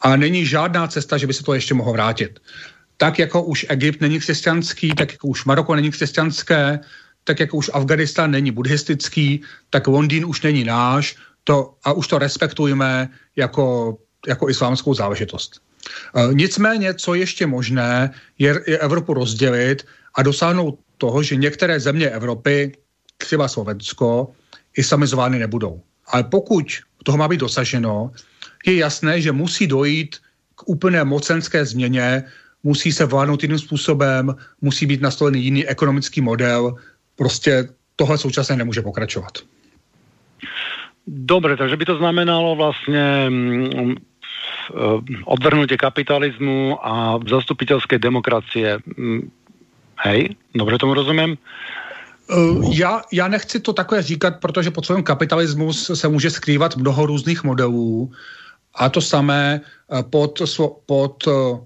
a není žádná cesta, že by se to ještě mohlo vrátit. Tak jako už Egypt není křesťanský, tak jako už Maroko není křesťanské, tak jako už Afganistán není buddhistický, tak Londýn už není náš to, a už to respektujeme jako, jako islámskou záležitost. E, nicméně, co ještě možné, je, je Evropu rozdělit a dosáhnout toho, že některé země Evropy, třeba Slovensko, islamizovány nebudou. Ale pokud toho má být dosaženo, je jasné, že musí dojít k úplné mocenské změně, musí se vládnout jiným způsobem, musí být nastolený jiný ekonomický model, prostě tohle současně nemůže pokračovat. Dobre, takže by to znamenalo vlastně mm, odvrhnutie kapitalismu a zastupiteľskej demokracie. Hej, dobře tomu rozumím? Uh, já, já nechci to takové říkat, protože pod svým kapitalismus se může skrývat mnoho různých modelů a to samé uh, pod, pod uh,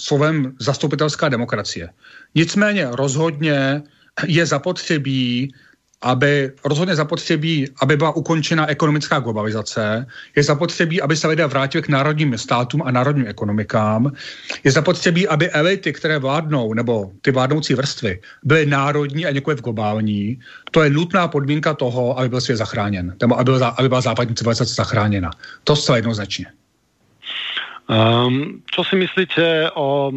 slovem zastupitelská demokracie. Nicméně rozhodně je zapotřebí, aby rozhodně zapotřebí, aby byla ukončena ekonomická globalizace, je zapotřebí, aby se lidé vrátili k národním státům a národním ekonomikám, je zapotřebí, aby elity, které vládnou, nebo ty vládnoucí vrstvy, byly národní a několik globální. To je nutná podmínka toho, aby byl svět zachráněn, nebo aby byla, aby byla západní civilizace zachráněna. To zcela jednoznačně. Um, čo si myslíte o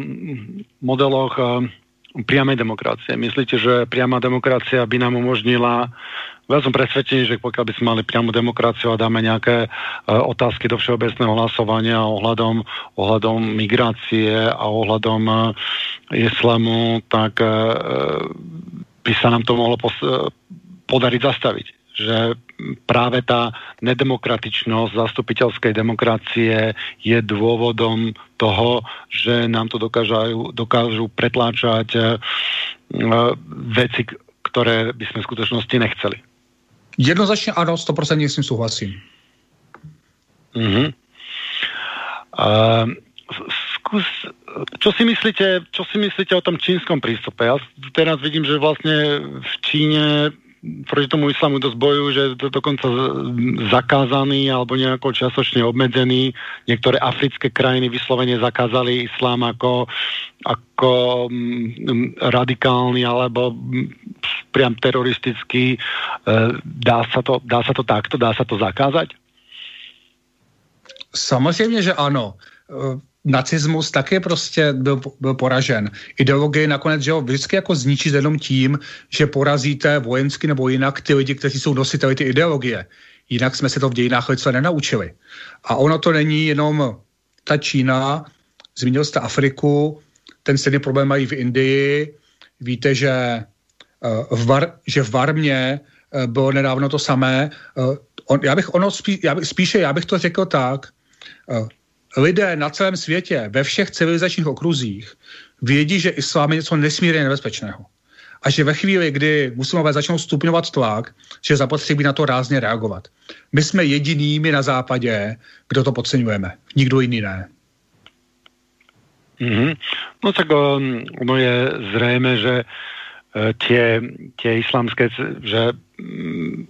modeloch um, priamej demokracie? Myslíte, že priama demokracia by nám umožnila ja som presvedčený, že pokiaľ by sme mali priamu demokraciu a dáme nejaké uh, otázky do všeobecného hlasovania ohľadom, ohľadom migrácie a ohľadom uh, islamu, tak uh, by sa nám to mohlo pos- podariť zastaviť že práve tá nedemokratičnosť zastupiteľskej demokracie je dôvodom toho, že nám to dokážu, dokážu pretláčať uh, veci, ktoré by sme v skutočnosti nechceli. Jednoznačně ano, 100% s tím souhlasím. Uh-huh. Uh, skús, čo si myslíte, čo si myslíte o tom čínskom prístupe? Ja teraz vidím, že vlastne v Číne proti tomu islamu dosť bojujú, že je to dokonca zakázaný alebo nejako časočne obmedzený. Niektoré africké krajiny vyslovene zakázali islám ako, ako mm, radikálny alebo mm, priam teroristický. E, dá sa, to, dá sa to takto? Dá sa to zakázať? Samozřejmě, že ano. Nacismus taky prostě byl, byl poražen. Ideologie nakonec, že ho vždycky jako zničit jenom tím, že porazíte vojensky nebo jinak ty lidi, kteří jsou nositeli ty ideologie. Jinak jsme se to v dějinách lidstva nenaučili. A ono to není jenom ta Čína, zmínil jste Afriku, ten stejný problém mají v Indii. Víte, že eh, v, Var, že v Varmě eh, bylo nedávno to samé. Eh, on, já bych ono spí, já bych, spíše, já bych to řekl tak, lidé na celém světě, ve všech civilizačních okruzích, vědí, že islám je něco nesmírně nebezpečného. A že ve chvíli, kdy muslimové začnou stupňovat tlak, že zapotřebí na to rázně reagovat. My jsme jedinými na západě, kdo to podceňujeme. Nikdo jiný ne. Mm-hmm. No tak um, ono je zřejmé, že uh, tie islamské, že um,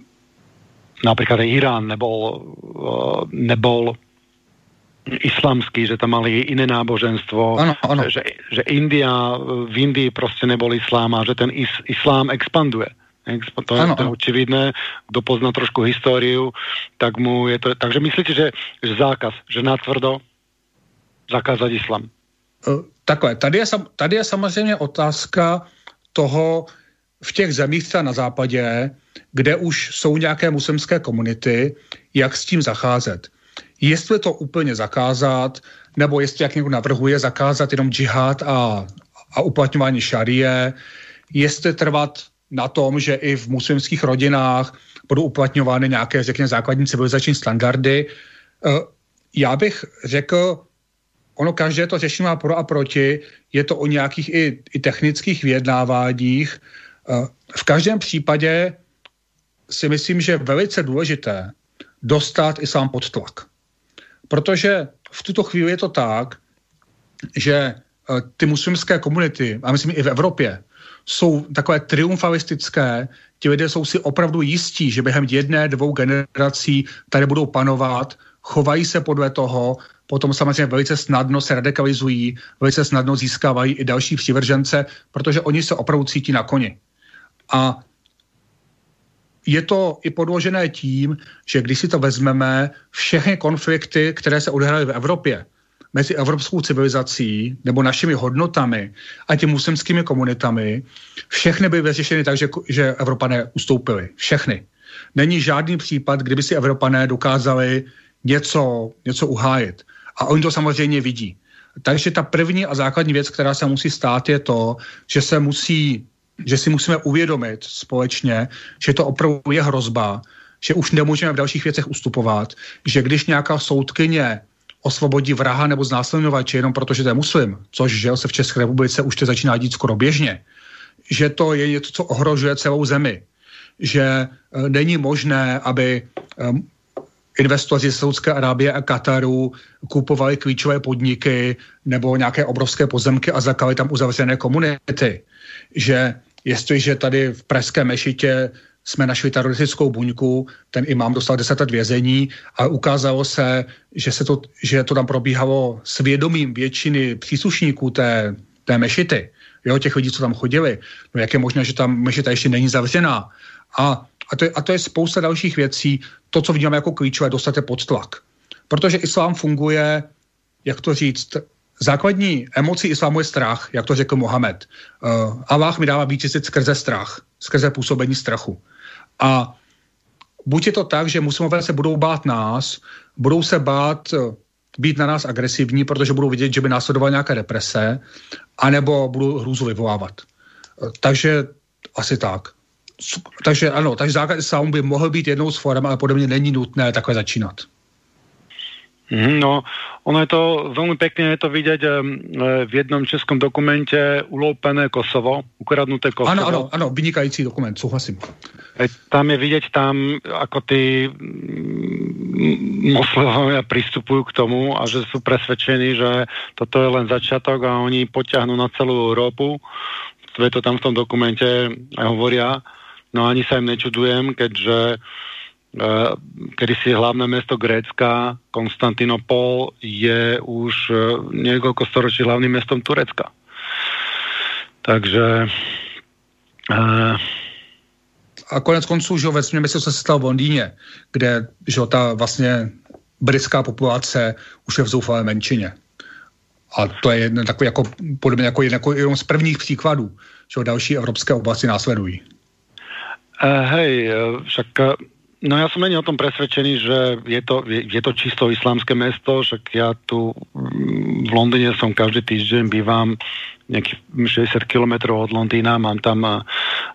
napríklad Irán nebol, uh, nebol islamský, že tam mali iné náboženstvo, ano, ano. Že, že India, v Indii prostě nebol islám a že ten is, islám expanduje. To je, ano, to je očividné. Kdo pozná trošku históriu, tak mu je to... Takže myslíte, že, že zákaz, že natvrdo zakázat islam? E, takhle, tady je, tady je samozřejmě otázka toho, v těch zemích třeba na západě, kde už jsou nějaké muslimské komunity, jak s tím zacházet jestli to úplně zakázat, nebo jestli, jak někdo navrhuje, zakázat jenom džihad a, a uplatňování šarie, jestli trvat na tom, že i v muslimských rodinách budou uplatňovány nějaké, řekněme, základní civilizační standardy. Eh, já bych řekl, ono každé to řešení má pro a proti, je to o nějakých i, i technických vyjednáváních. Eh, v každém případě si myslím, že je velice důležité dostat islám pod tlak. Protože v tuto chvíli je to tak, že eh, ty muslimské komunity, a myslím i v Evropě, jsou takové triumfalistické, ti lidé jsou si opravdu jistí, že během jedné, dvou generací tady budou panovat, chovají se podle toho, potom samozřejmě velice snadno se radikalizují, velice snadno získávají i další přívržence, protože oni se opravdu cítí na koni. A je to i podložené tím, že když si to vezmeme, všechny konflikty, které se odehrály v Evropě, mezi evropskou civilizací nebo našimi hodnotami a těmi muslimskými komunitami, všechny byly vyřešeny tak, že, že Evropané ustoupili. Všechny. Není žádný případ, kdyby si Evropané dokázali něco, něco uhájit. A oni to samozřejmě vidí. Takže ta první a základní věc, která se musí stát, je to, že se musí že si musíme uvědomit společně, že to opravdu je hrozba, že už nemůžeme v dalších věcech ustupovat, že když nějaká soudkyně osvobodí vraha nebo znásilňovače jenom protože to je muslim, což že se v České republice už to začíná dít skoro běžně, že to je něco, co ohrožuje celou zemi, že e, není možné, aby e, investoři z Saudské Arábie a Kataru kupovali klíčové podniky nebo nějaké obrovské pozemky a zakali tam uzavřené komunity. Že jestliže tady v Pražské mešitě jsme našli teroristickou buňku, ten imám dostal 10 let vězení a ukázalo se, že, se to, že to tam probíhalo s vědomím většiny příslušníků té, té mešity, jo, těch lidí, co tam chodili. No jak je možné, že tam mešita ještě není zavřená? A, a, to je, a to je spousta dalších věcí. To, co vidíme jako klíčové, dostat je pod tlak. Protože islám funguje, jak to říct, základní emocí islámu je strach, jak to řekl Mohamed. Uh, Allah mi dává vítězit skrze strach, skrze působení strachu. A buď je to tak, že muslimové se budou bát nás, budou se bát uh, být na nás agresivní, protože budou vidět, že by následovala nějaké represe, anebo budou hrůzu vyvolávat. Uh, takže asi tak. Takže ano, takže základ islámu by mohl být jednou z forem, ale podle mě není nutné takhle začínat. Mhm, no, ono je to veľmi pekne je to vidieť um, v jednom českom dokumente uloupené Kosovo, ukradnuté Kosovo. Ano, ano, ano, vynikající dokument, souhlasím. Tam je vidieť tam, ako tí mm, moslemovia pristupujú k tomu a že sú presvedčení, že toto je len začiatok a oni potiahnu na celú Európu. To je to tam v tom dokumente hovoria. No ani sa im nečudujem, keďže uh, Eh, kedy si hlavné mesto Grécka, Konstantinopol, je už eh, niekoľko storočí hlavným mestom Turecka. Takže... Uh... A konec konců, že vesmírné město se stalo v Londýně, kde že ta vlastně britská populace už je v zoufalé menšině. A to je jedno, takový jako, podle mě jako, jako jenom z prvních příkladů, že další evropské oblasti následují. Uh, hej, však No ja som není o tom presvedčený, že je to, je, je to čisto islámske mesto, však ja tu mm, v Londýne som každý týždeň, bývam nejakých 60 km od Londýna, mám tam,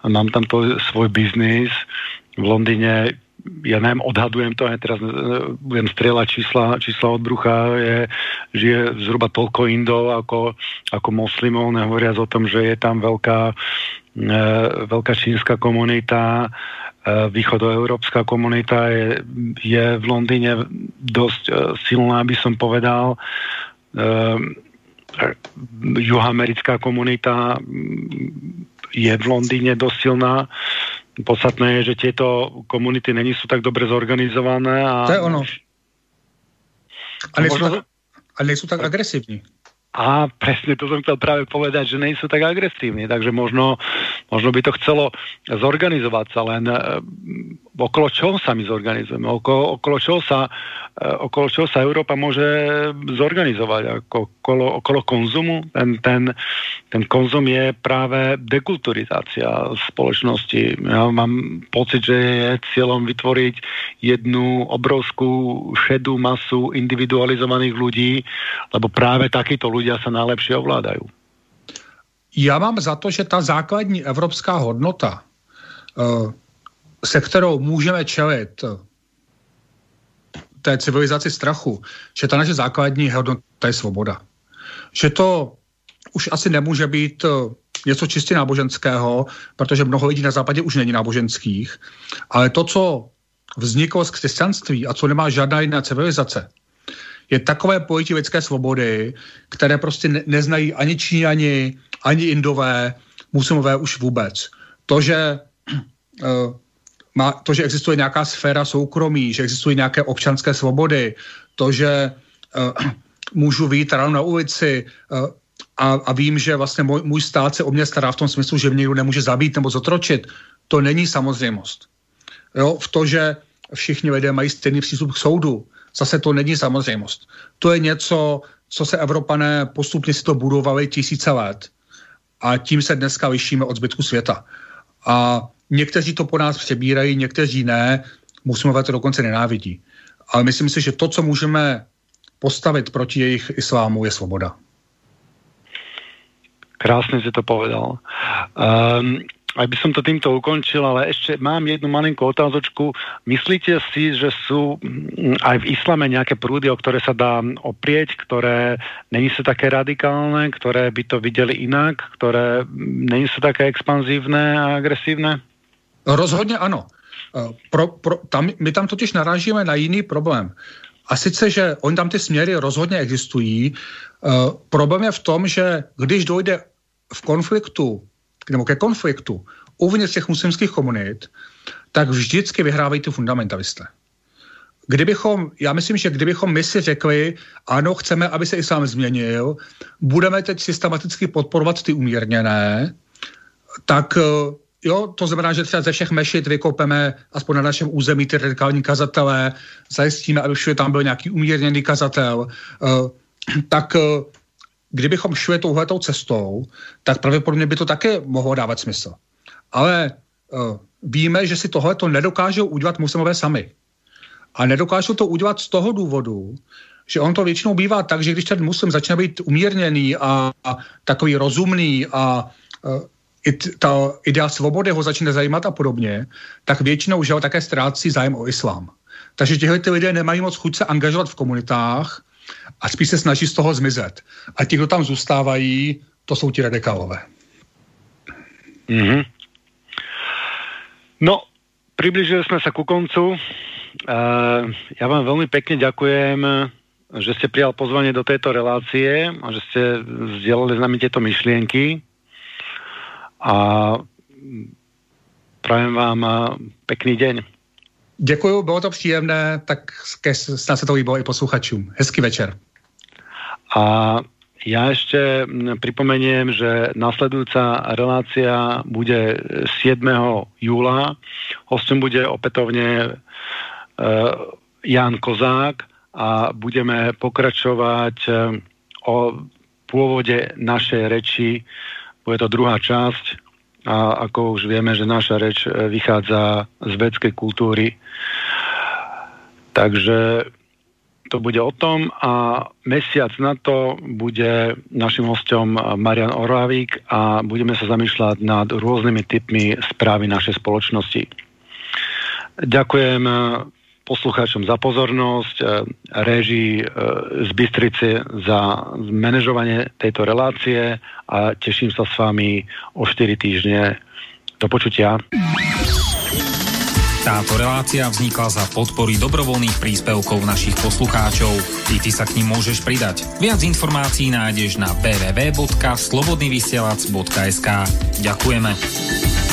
mám tam to svoj biznis. V Londýne ja neviem, odhadujem to, ja teraz e, budem strieľať čísla, čísla od brucha, je, žije zhruba toľko Indov ako, ako moslimov, nehovoriac o tom, že je tam veľká, e, veľká čínska komunita, Eh, východoeurópska komunita je, je v Londýne dosť eh, silná, by som povedal. Eh, juhoamerická komunita je v Londýne dosť silná. Podstatné je, že tieto komunity není sú tak dobre zorganizované. A... To je ono. A nejsou, možno... tak, a nejsou tak agresívni. A presne to som chcel práve povedať, že nejsú tak agresívni, takže možno, možno by to chcelo zorganizovať sa, len e, okolo čoho sa my zorganizujeme, okolo, okolo, čoho sa, e, okolo čoho sa Európa môže zorganizovať, ako, okolo, okolo konzumu. Ten, ten, ten konzum je práve dekulturizácia spoločnosti. Ja mám pocit, že je cieľom vytvoriť jednu obrovskú šedú masu individualizovaných ľudí, lebo práve takíto ľudia ľudia sa najlepšie ovládajú. Já mám za to, že ta základní evropská hodnota, eh, se kterou můžeme čelit eh, té civilizaci strachu, že ta naše základní hodnota je svoboda. Že to už asi nemůže být eh, něco čistě náboženského, protože mnoho lidí na západě už není náboženských, ale to, co vzniklo z křesťanství a co nemá žádná jiná civilizace, je takové pojetí lidské svobody, které prostě ne, neznají ani Číňani, ani Indové, muslimové už vůbec. To, že uh, má, to, že existuje nějaká sféra soukromí, že existují nějaké občanské svobody, to, že uh, (clears throat) můžu vyjít ráno na ulici uh, a, a vím, že vlastně můj, můj stát se o mě stará v tom smyslu, že mě někdo nemůže zabít nebo zotročit, to není samozřejmost. Jo, v to, že všichni lidé mají stejný přístup k soudu, zase to není samozřejmost. To je něco, co se Evropané postupně si to budovali tisíce let a tím se dneska lišíme od zbytku světa. A někteří to po nás přebírají, někteří ne, muslimové to dokonce nenávidí. Ale myslím si, že to, co můžeme postavit proti jejich islámu, je svoboda. Krásně si to povedal. Um, aj by som to týmto ukončil, ale ešte mám jednu malinkú otázočku. Myslíte si, že sú mm, aj v islame nejaké prúdy, o ktoré sa dá oprieť, ktoré není sú také radikálne, ktoré by to videli inak, ktoré není sú také expanzívne a agresívne? Rozhodně ano. E, pro, pro, tam, my tam totiž narážíme na jiný problém. A sice, že oni tam ty směry rozhodně existují. Uh, problém je v tom, že když dojde v konfliktu nebo ke konfliktu uvnitř těch muslimských komunit, tak vždycky vyhrávají ty fundamentalisté. Kdybychom, já myslím, že kdybychom my si řekli, ano, chceme, aby se islám změnil, budeme teď systematicky podporovat ty umírněné, tak eh, jo, to znamená, že třeba ze všech mešit vykopeme aspoň na našem území ty radikální kazatele, zajistíme, aby všude tam byl nějaký umírněný kazatel, uh, tak uh, kdybychom šli touhletou cestou, tak pravděpodobně by to také mohlo dávat smysl. Ale uh, víme, že si tohle to nedokážou udělat muslimové sami. A nedokážou to udělat z toho důvodu, že on to většinou bývá tak, že když ten muslim začne být umírněný a, a takový rozumný a i ta idea svobody ho začne zajímat a podobně, tak většinou ho také ztrácí zájem o islám. Takže těhle ty lidé nemají moc chuť se angažovat v komunitách a spíš se snaží z toho zmizet. A ti, kdo tam zůstávají, to jsou ti radikálové. Mm-hmm. No, približili sme sa ku koncu. Uh, ja vám veľmi pekne ďakujem, že ste prijal pozvanie do tejto relácie a že ste vzdielali s nami tieto myšlienky a prajem vám pekný deň. Děkuji, bylo to příjemné, tak snad se to líbilo i posluchačům. Hezký večer. A ja ešte pripomeniem, že nasledujúca relácia bude 7. júla. Hostom bude opätovne uh, Jan Kozák a budeme pokračovať uh, o pôvode našej reči bude to druhá časť a ako už vieme, že naša reč e, vychádza z vedskej kultúry. Takže to bude o tom a mesiac na to bude našim hostom Marian Oravík a budeme sa zamýšľať nad rôznymi typmi správy našej spoločnosti. Ďakujem poslucháčom za pozornosť, e, režii e, z Bystrice za manažovanie tejto relácie a teším sa s vami o 4 týždne. Do počutia. Táto relácia vznikla za podpory dobrovoľných príspevkov našich poslucháčov. I ty sa k ním môžeš pridať. Viac informácií nájdeš na www.slobodnyvysielac.sk Ďakujeme.